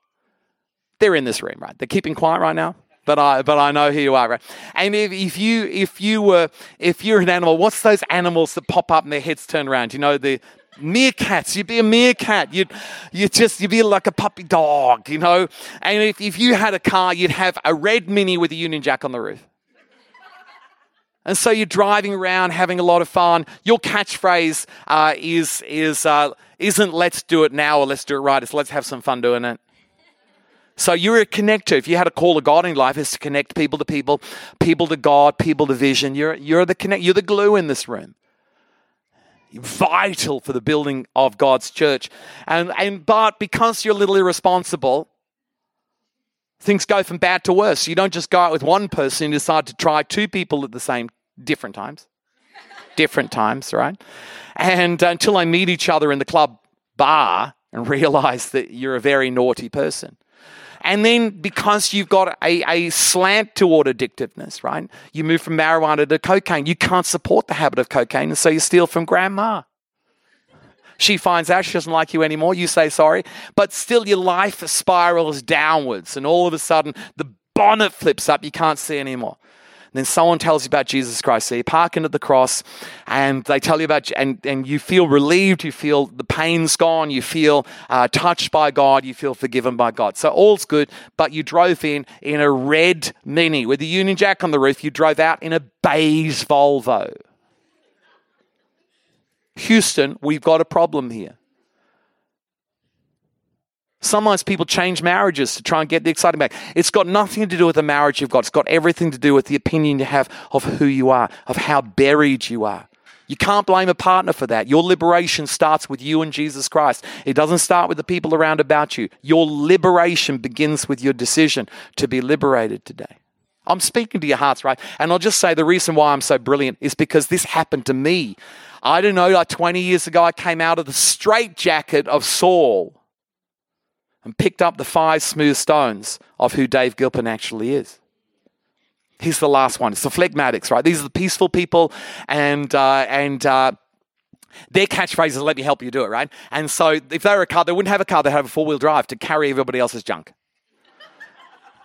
They're in this room, right? They're keeping quiet right now. But I, but I know who you are, right? And if, if you, if you were, if you're an animal, what's those animals that pop up and their heads turn around? You know the meerkats. You'd be a meerkat. You'd, you just, you'd be like a puppy dog, you know. And if, if you had a car, you'd have a red Mini with a Union Jack on the roof. And so you're driving around having a lot of fun. Your catchphrase uh, is, is, uh, isn't let's do it now or let's do it right. It's let's have some fun doing it. So you're a connector. If you had a call of God in life, is to connect people to people, people to God, people to vision. You're, you're the connect, you're the glue in this room. You're vital for the building of God's church. And, and but because you're a little irresponsible, things go from bad to worse. You don't just go out with one person, and decide to try two people at the same different times. different times, right? And until I meet each other in the club bar and realize that you're a very naughty person. And then because you've got a, a slant toward addictiveness, right? You move from marijuana to cocaine. You can't support the habit of cocaine, and so you steal from grandma. She finds out she doesn't like you anymore. You say sorry, but still your life spirals downwards, and all of a sudden the bonnet flips up. You can't see anymore then someone tells you about Jesus Christ. So you park into the cross and they tell you about, and, and you feel relieved, you feel the pain's gone, you feel uh, touched by God, you feel forgiven by God. So all's good, but you drove in in a red Mini with a Union Jack on the roof. You drove out in a beige Volvo. Houston, we've got a problem here. Sometimes people change marriages to try and get the excitement back. It's got nothing to do with the marriage you've got. It's got everything to do with the opinion you have of who you are, of how buried you are. You can't blame a partner for that. Your liberation starts with you and Jesus Christ. It doesn't start with the people around about you. Your liberation begins with your decision to be liberated today. I'm speaking to your hearts, right? And I'll just say the reason why I'm so brilliant is because this happened to me. I don't know, like 20 years ago, I came out of the straitjacket of Saul and picked up the five smooth stones of who Dave Gilpin actually is. He's the last one. It's the phlegmatics, right? These are the peaceful people, and uh, and uh, their catchphrase is "Let me help you do it," right? And so, if they were a car, they wouldn't have a car; they'd have a four wheel drive to carry everybody else's junk.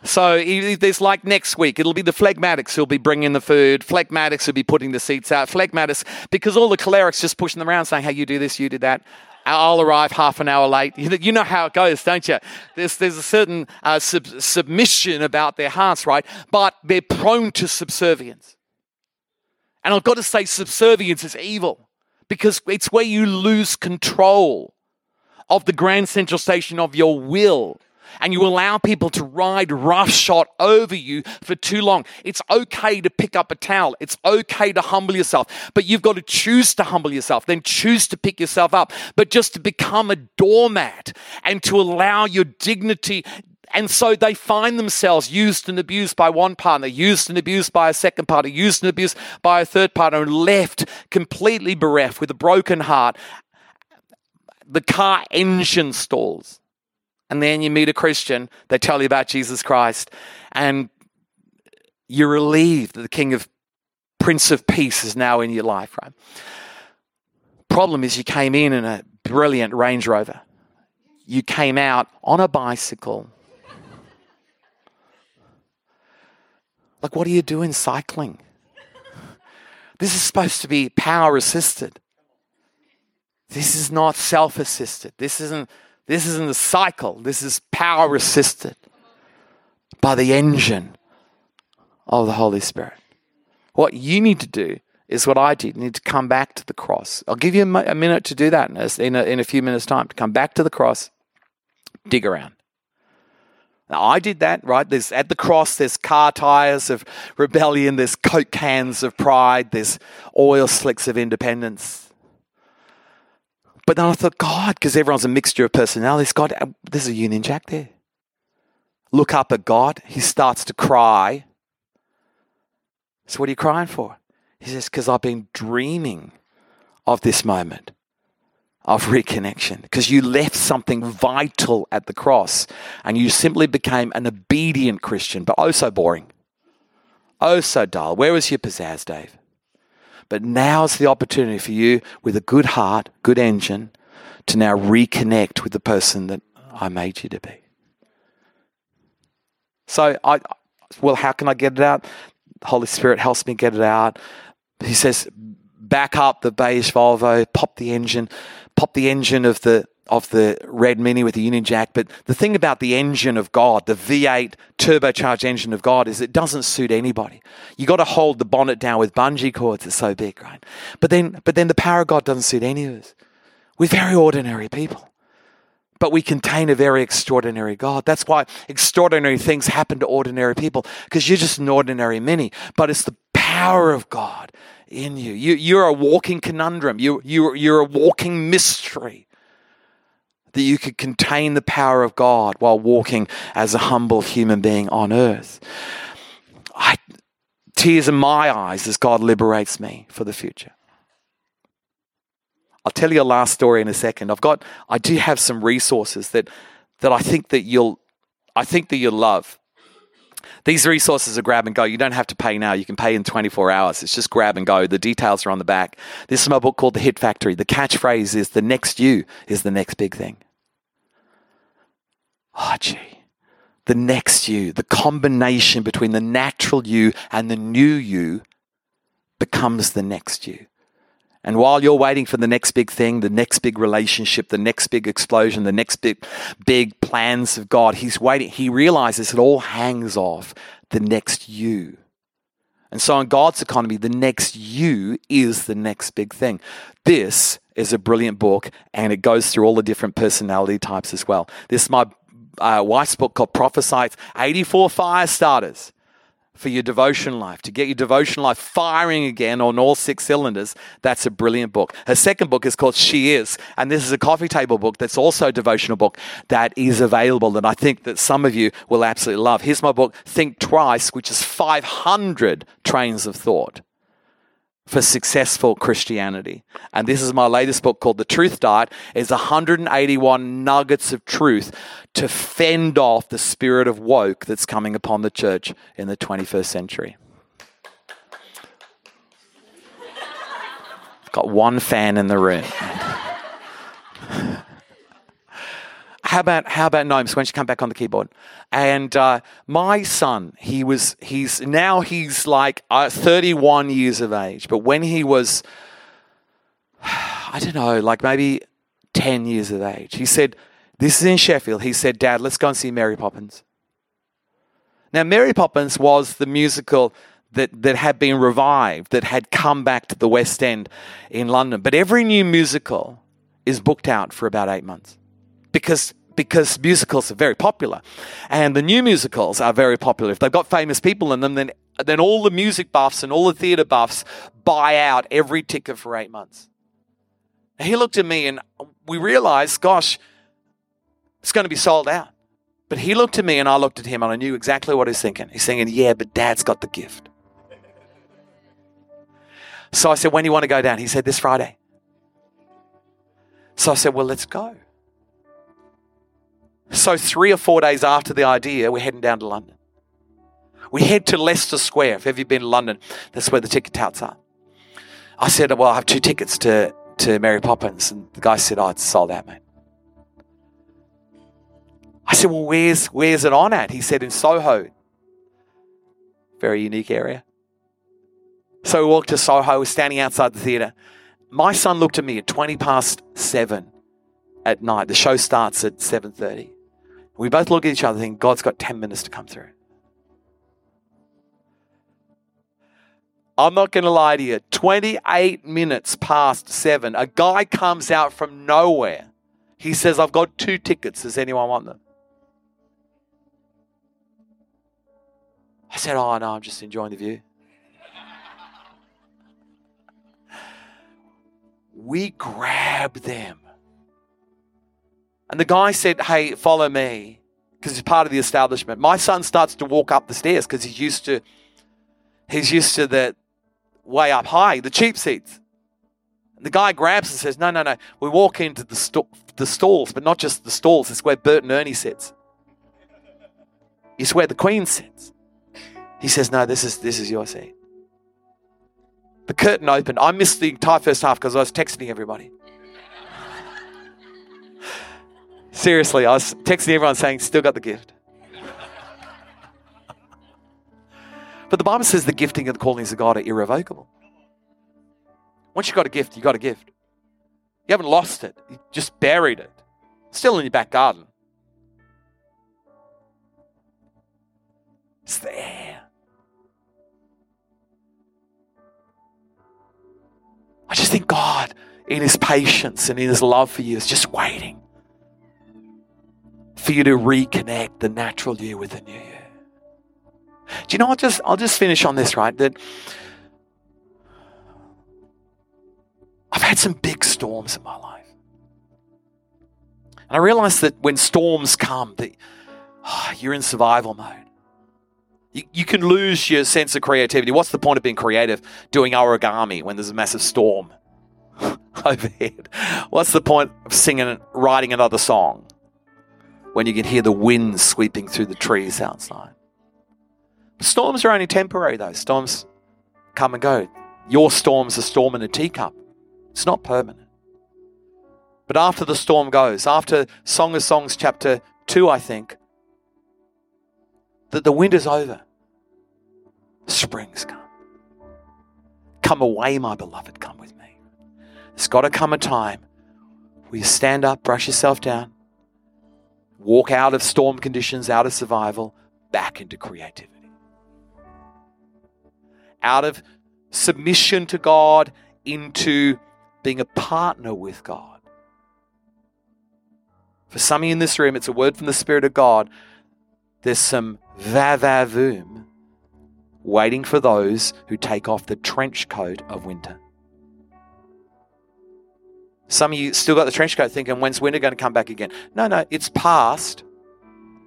So there's like next week, it'll be the phlegmatics who'll be bringing the food. Phlegmatics who'll be putting the seats out. Phlegmatics, because all the cholerics just pushing them around saying, hey, you do this, you do that. I'll arrive half an hour late. You know how it goes, don't you? There's, there's a certain uh, sub- submission about their hearts, right? But they're prone to subservience. And I've got to say, subservience is evil because it's where you lose control of the grand central station of your will and you allow people to ride roughshod over you for too long. It's okay to pick up a towel. It's okay to humble yourself, but you've got to choose to humble yourself, then choose to pick yourself up. But just to become a doormat and to allow your dignity and so they find themselves used and abused by one partner, used and abused by a second partner, used and abused by a third partner, and left completely bereft with a broken heart. The car engine stalls and then you meet a Christian, they tell you about Jesus Christ, and you're relieved that the King of Prince of Peace is now in your life, right? Problem is, you came in in a brilliant Range Rover. You came out on a bicycle. Like, what are you doing cycling? This is supposed to be power assisted. This is not self assisted. This isn't this isn't a cycle, this is power assisted by the engine of the Holy Spirit. What you need to do is what I did. You need to come back to the cross. I'll give you a, minute to do that in a, in a few minutes' time to come back to the cross, dig around. Now, I did that, right? There's at the cross, there's car tires of rebellion, there's coke cans of pride, there's oil slicks of independence, but then I thought, God, because everyone's a mixture of personalities, God, uh, there's a Union Jack there. Look up at God. He starts to cry. So, what are you crying for? He says, Because I've been dreaming of this moment of reconnection because you left something vital at the cross and you simply became an obedient Christian, but oh so boring. Oh so dull. Where was your pizzazz, Dave? But now's the opportunity for you with a good heart, good engine, to now reconnect with the person that I made you to be. So I well, how can I get it out? The Holy Spirit helps me get it out. He says, back up the beige Volvo, pop the engine, pop the engine of the of the red Mini with the Union Jack. But the thing about the engine of God, the V8 turbocharged engine of God, is it doesn't suit anybody. You got to hold the bonnet down with bungee cords. It's so big, right? But then, but then the power of God doesn't suit any of us. We're very ordinary people. But we contain a very extraordinary God. That's why extraordinary things happen to ordinary people, because you're just an ordinary mini. But it's the power of God in you. you you're a walking conundrum. You, you, you're a walking mystery that you could contain the power of God while walking as a humble human being on earth. I, tears in my eyes as God liberates me for the future. I'll tell you a last story in a second. I've got, I do have some resources that, that I think that you'll, I think that you'll love. These resources are grab and go. You don't have to pay now. You can pay in 24 hours. It's just grab and go. The details are on the back. This is my book called The Hit Factory. The catchphrase is the next you is the next big thing. Oh, gee. The next you, the combination between the natural you and the new you becomes the next you. And while you're waiting for the next big thing, the next big relationship, the next big explosion, the next big, big plans of God, he's waiting. He realizes it all hangs off the next you. And so, in God's economy, the next you is the next big thing. This is a brilliant book, and it goes through all the different personality types as well. This is my uh, wife's book called Prophesied 84 Fire Starters for your devotion life, to get your devotion life firing again on all six cylinders, that's a brilliant book. Her second book is called She Is, and this is a coffee table book that's also a devotional book that is available that I think that some of you will absolutely love. Here's my book, Think Twice, which is 500 trains of thought for successful Christianity. And this is my latest book called The Truth Diet. It's 181 nuggets of truth to fend off the spirit of woke that's coming upon the church in the 21st century. Got one fan in the room. how about how about Gnomes? When she come back on the keyboard, and uh, my son, he was he's now he's like uh, 31 years of age, but when he was, I don't know, like maybe 10 years of age, he said, "This is in Sheffield." He said, "Dad, let's go and see Mary Poppins." Now, Mary Poppins was the musical that, that had been revived, that had come back to the West End in London. But every new musical is booked out for about eight months because because musicals are very popular. And the new musicals are very popular. If they've got famous people in them, then, then all the music buffs and all the theatre buffs buy out every ticket for eight months. And he looked at me and we realized, gosh, it's going to be sold out. But he looked at me and I looked at him and I knew exactly what he's thinking. He's thinking, yeah, but dad's got the gift. So I said, when do you want to go down? He said, this Friday. So I said, well, let's go. So, three or four days after the idea, we're heading down to London. We head to Leicester Square. If you've been to London, that's where the ticket touts are. I said, Well, I have two tickets to, to Mary Poppins. And the guy said, Oh, it's sold out, mate. I said, Well, where's, where's it on at? He said, In Soho. Very unique area. So we walked to Soho, we're standing outside the theatre. My son looked at me at 20 past seven at night. The show starts at 7.30. We both look at each other and think, God's got 10 minutes to come through. I'm not going to lie to you. 28 minutes past seven, a guy comes out from nowhere. He says, I've got two tickets. Does anyone want them? I said, Oh, no, I'm just enjoying the view. we grab them. And the guy said, Hey, follow me, because he's part of the establishment. My son starts to walk up the stairs because he's used to he's used to the way up high, the cheap seats. And the guy grabs and says, No, no, no. We walk into the, the stalls, but not just the stalls, it's where Bert and Ernie sits. It's where the Queen sits. He says, No, this is this is your seat. The curtain opened. I missed the entire first half because I was texting everybody. Seriously, I was texting everyone saying, still got the gift. but the Bible says the gifting and the callings of God are irrevocable. Once you got a gift, you got a gift. You haven't lost it, you just buried it. Still in your back garden. It's there. I just think God, in His patience and in His love for you, is just waiting for you to reconnect the natural you with the new you. Do you know? I'll just I'll just finish on this, right? That I've had some big storms in my life, and I realize that when storms come, that oh, you're in survival mode. You, you can lose your sense of creativity. What's the point of being creative doing origami when there's a massive storm overhead? What's the point of singing, writing another song when you can hear the wind sweeping through the trees outside? Storms are only temporary, though. Storms come and go. Your storm's a storm in a teacup, it's not permanent. But after the storm goes, after Song of Songs, chapter 2, I think, that the winter's over. Spring's come. Come away, my beloved, come with me. There's got to come a time where you stand up, brush yourself down, walk out of storm conditions, out of survival, back into creativity. Out of submission to God into being a partner with God. For some in this room, it's a word from the Spirit of God. There's some va-va-voom waiting for those who take off the trench coat of winter. Some of you still got the trench coat thinking, when's winter going to come back again? No, no, it's past.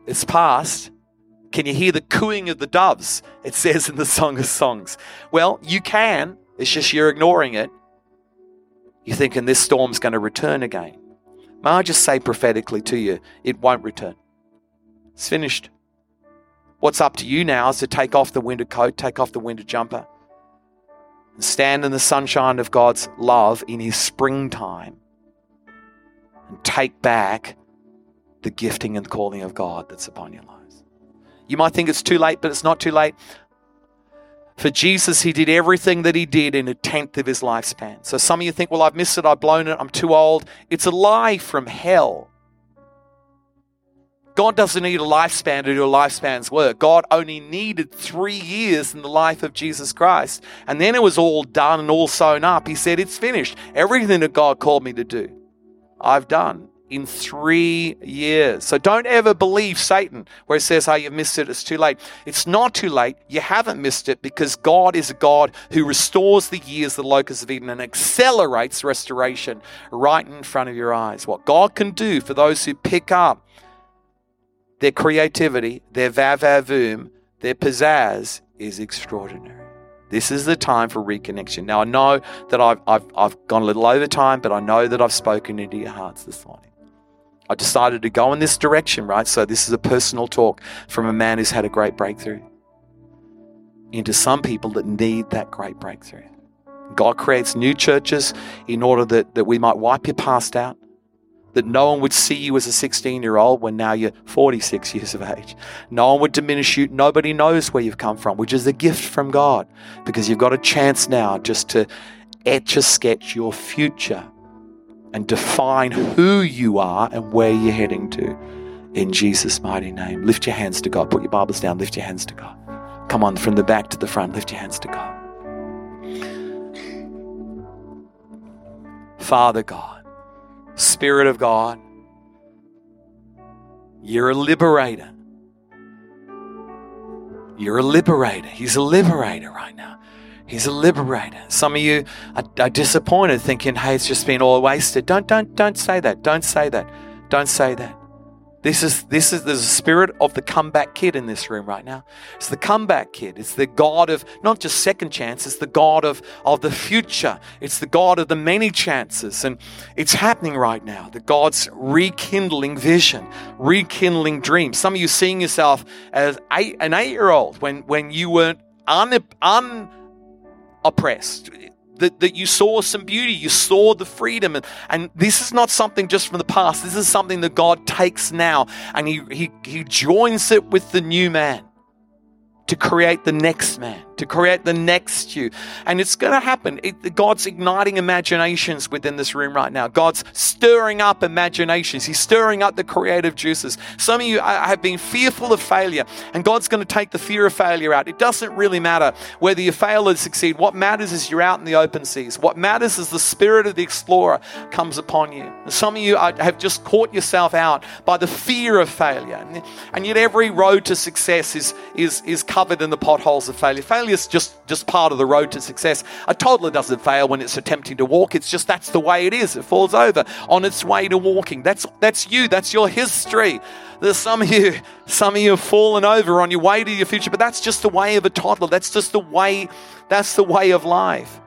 It's past. Can you hear the cooing of the doves? It says in the Song of Songs. Well, you can. It's just you're ignoring it. You're thinking this storm's going to return again. May I just say prophetically to you, it won't return. It's finished. What's up to you now is to take off the winter coat, take off the winter jumper, stand in the sunshine of God's love in His springtime and take back the gifting and calling of God that's upon your lives. You might think it's too late, but it's not too late. For Jesus, He did everything that He did in a tenth of His lifespan. So some of you think, well, I've missed it, I've blown it, I'm too old. It's a lie from hell. God doesn't need a lifespan to do a lifespan's work. God only needed three years in the life of Jesus Christ. And then it was all done and all sewn up. He said, It's finished. Everything that God called me to do, I've done in three years. So don't ever believe Satan where it says, Oh, you've missed it, it's too late. It's not too late. You haven't missed it because God is a God who restores the years, the locusts of Eden, and accelerates restoration right in front of your eyes. What God can do for those who pick up their creativity, their vavavoom, their pizzazz is extraordinary. This is the time for reconnection. Now, I know that I've, I've, I've gone a little over time, but I know that I've spoken into your hearts this morning. I decided to go in this direction, right? So, this is a personal talk from a man who's had a great breakthrough into some people that need that great breakthrough. God creates new churches in order that, that we might wipe your past out, that no one would see you as a 16 year old when now you're 46 years of age. No one would diminish you. Nobody knows where you've come from, which is a gift from God because you've got a chance now just to etch a sketch your future and define who you are and where you're heading to. In Jesus' mighty name. Lift your hands to God. Put your Bibles down. Lift your hands to God. Come on, from the back to the front. Lift your hands to God. Father God. Spirit of God, you're a liberator. You're a liberator. He's a liberator right now. He's a liberator. Some of you are, are, disappointed, thinking, "Hey, it's just been all wasted." Don't, don't, don't say that. Don't say that. Don't say that. This is this is a spirit of the comeback kid in this room right now. It's the comeback kid. It's the God of not just second chance, it's the God of, of the future. It's the God of the many chances. And it's happening right now. The God's rekindling vision, rekindling dreams. Some of you seeing yourself as eight, an eight-year-old when when you weren't un, unoppressed that, that you saw some beauty, you saw the freedom. And, and this is not something just from the past. This is something that God takes now and he, he, he joins it with the new man to create the next man, to create the next you. And it's going to happen. It, God's igniting imaginations within this room right now. God's stirring up imaginations. He's stirring up the creative juices. Some of you have been fearful of failure, and God's going to take the fear of failure out. It doesn't really matter whether you fail or succeed. What matters is you're out in the open seas. What matters is the spirit of the explorer comes upon you. some of you have just caught yourself out by the fear of failure. And yet every road to success is, is, is covered in the potholes of failure. Failure is just, just part of the road to success. A toddler doesn't fail when it's attempting to walk. It's just that's the way it is. It falls over on its way to walking. That's, that's you. That's your history. There's some of you, some of you have fallen over on your way to your future, but that's just the way of a toddler. That's just the way, that's the way of life.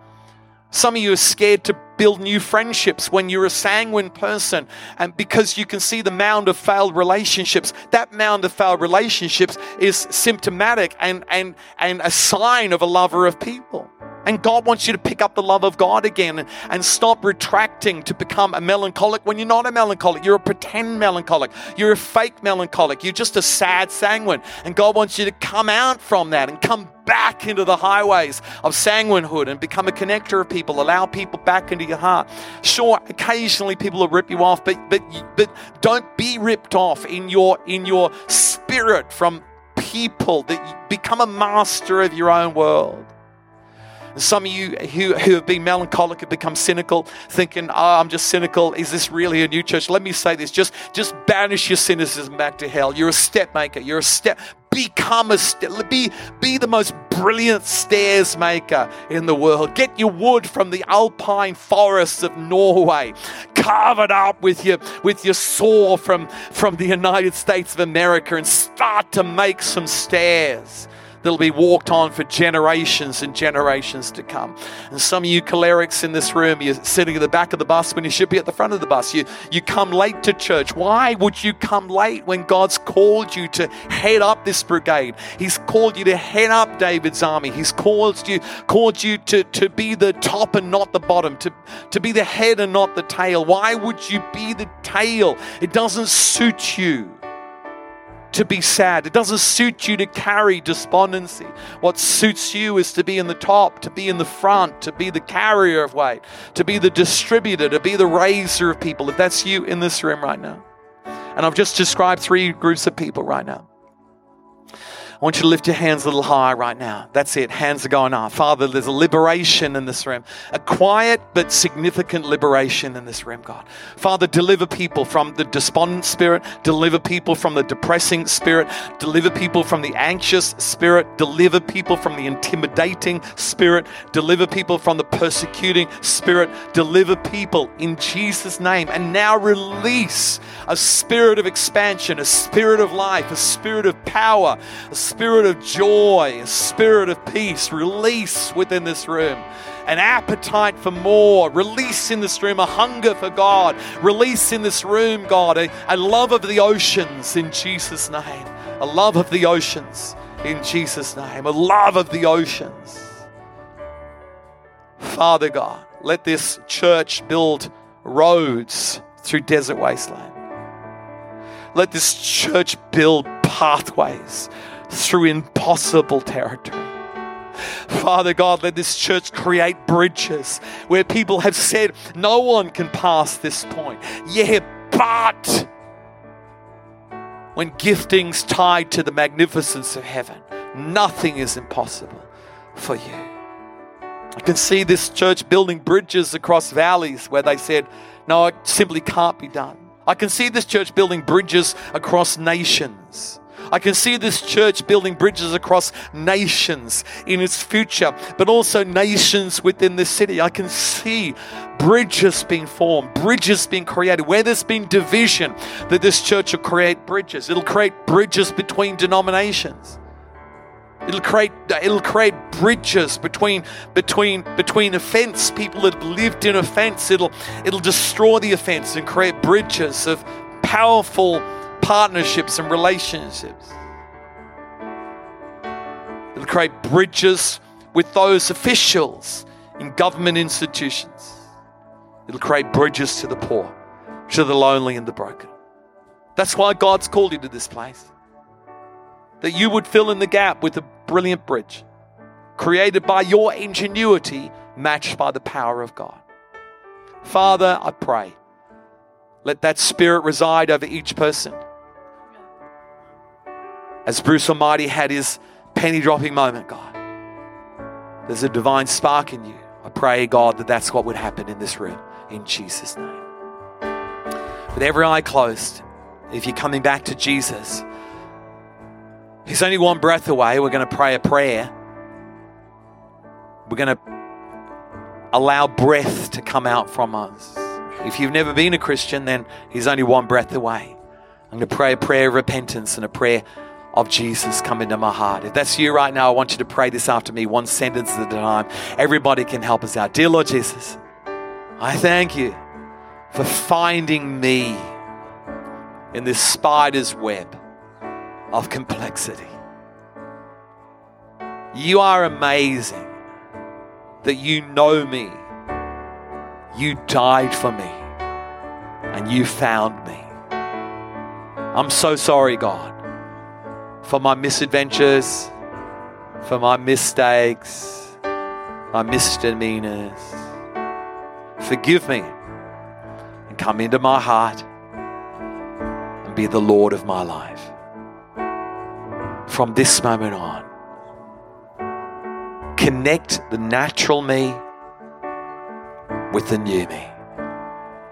Some of you are scared to build new friendships when you're a sanguine person. And because you can see the mound of failed relationships that mound of failed relationships is symptomatic and and and a sign of a lover of people and God wants you to pick up the love of God again and, stop retracting to become a melancholic when you're not a melancholic. You're a pretend melancholic. You're a fake melancholic. You're just a sad sanguine. And God wants you to come out from that and come back into the highways of sanguinehood and become a connector of people. Allow people back into your heart. Sure, occasionally people will rip you off, but but but don't be ripped off in your in your spirit from people that become a master of your own world. Some of you who, who have been melancholic have become cynical, thinking, oh, I'm just cynical. Is this really a new church? Let me say this just, just banish your cynicism back to hell. You're a step maker. You're a step. Become a step. Be, be the most brilliant stairs maker in the world. Get your wood from the alpine forests of Norway. Carve it up with your, with your saw from, from the United States of America and start to make some stairs that'll be walked on for generations and generations to come. And some of you cholerics in this room, you're sitting at the back of the bus when you should be at the front of the bus. You, you come late to church. Why would you come late when God's called you to head up this brigade? He's called you to head up David's army. He's called you, called you to, to be the top and not the bottom, to, to be the head and not the tail. Why would you be the tail? It doesn't suit you to be sad. It doesn't suit you to carry despondency. What suits you is to be in the top, to be in the front, to be the carrier of weight, to be the distributor, to be the raiser of people. If that's you in this room right now. And I've just described three groups of people right now. I want you to lift your hands a little higher right now. That's it. Hands are going up. Father, there's a liberation in this room, a quiet but significant liberation in this room, God. Father, deliver people from the despondent spirit, deliver people from the depressing spirit, deliver people from the anxious spirit, deliver people from the intimidating spirit, deliver people from the persecuting spirit, deliver people in Jesus' name. And now release a spirit of expansion, a spirit of life, a spirit of power, a spirit of joy, a spirit of peace release within this room. An appetite for more. Release in this room a hunger for God. Release in this room, God, a, a love of the oceans in Jesus' name. A love of the oceans in Jesus' name. A love of the oceans. Father God, let this church build roads through desert wasteland. Let this church build pathways through impossible territory. Father God, let this church create bridges where people have said, no one can pass this point. Yeah, but when gifting's tied to the magnificence of heaven, nothing is impossible for you. I can see this church building bridges across valleys where they said, no, it simply can't be done. I can see this church building bridges across nations I can see this church building bridges across nations in its future, but also nations within the city. I can see bridges being formed, bridges being created. Where there's been division, that this church will create bridges. It'll create bridges between denominations. It'll create it'll create bridges between between between offense, people that have lived in offense. It'll it'll destroy the offense and create bridges of powerful partnerships and relationships. It'll create bridges with those officials in government institutions. It'll create bridges to the poor, to the lonely and the broken. That's why God's called you to this place. That you would fill in the gap with a brilliant bridge. created by your ingenuity, matched by the power of God. Father, I pray, let that spirit reside over each person. As Bruce Almighty had his penny dropping moment, God, there's a divine spark in you. I pray, God, that that's what would happen in this room. In Jesus' name. With every eye closed, if you're coming back to Jesus, He's only one breath away. We're going to pray a prayer. We're going to allow breath to come out from us. If you've never been a Christian, then He's only one breath away. I'm going to pray a prayer of repentance and a prayer of Jesus come into my heart. If that's you right now, I want you to pray this after me, one sentence at a time. Everybody can help us out. Dear Lord Jesus, I thank you for finding me in this spider's web of complexity. You are amazing that you know me. You died for me and you found me. I'm so sorry, God for my misadventures, for my mistakes, my misdemeanors. Forgive me and come into my heart and be the Lord of my life. From this moment on, connect the natural me with the new me.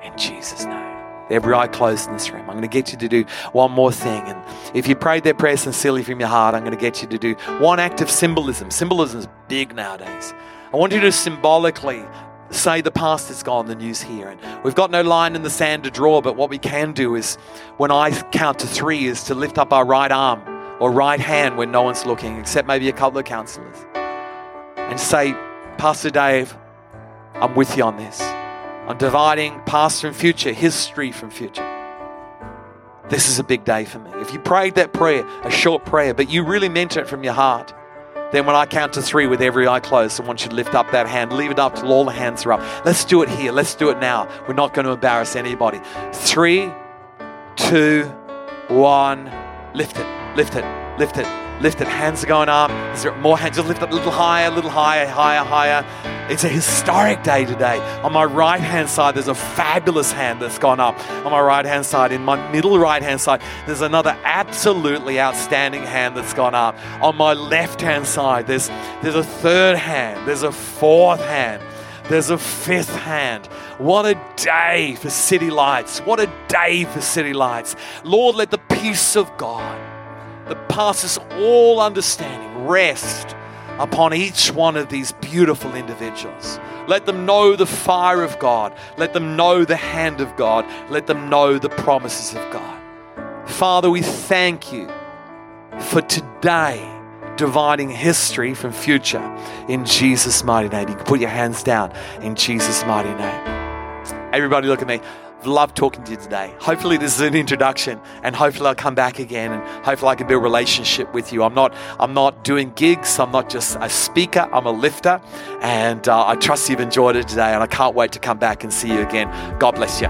In Jesus' name every eye closed in this room. I'm going to get you to do one more thing. And if you prayed that prayer sincerely from your heart, I'm going to get you to do one act of symbolism. Symbolism is big nowadays. I want you to symbolically say the past is gone, the news here. And we've got no line in the sand to draw, but what we can do is when I count to three is to lift up our right arm or right hand when no one's looking, except maybe a couple of counselors, and say, Pastor Dave, I'm with you on this on dividing past from future, history from future. This is a big day for me. If you prayed that prayer, a short prayer, but you really meant it from your heart, then when I count to three with every eye closed, you to lift up that hand. Leave it up till all the hands are up. Let's do it here. Let's do it now. We're not going to embarrass anybody. Three, two, one. Lift it, lift it, lift it. Lift it. Hands are going up. Is there more hands? Just lift it a little higher, a little higher, higher, higher. It's a historic day today. On my right hand side, there's a fabulous hand that's gone up. On my right hand side, in my middle right hand side, there's another absolutely outstanding hand that's gone up. On my left hand side, there's, there's a third hand, there's a fourth hand. There's a fifth hand. What a day for City Lights. What a day for City Lights. Lord, let the peace of God that passes all understanding rest upon each one of these beautiful individuals. Let them know the fire of God. Let them know the hand of God. Let them know the promises of God. Father, we thank you for today dividing history from future in Jesus' mighty name. You can put your hands down in Jesus' mighty name. Everybody, look at me loved talking to you today. Hopefully, this is an introduction, and hopefully, I'll come back again, and hopefully, I can build a relationship with you. I'm not, I'm not doing gigs. I'm not just a speaker. I'm a lifter, and uh, I trust you've enjoyed it today, and I can't wait to come back and see you again. God bless you.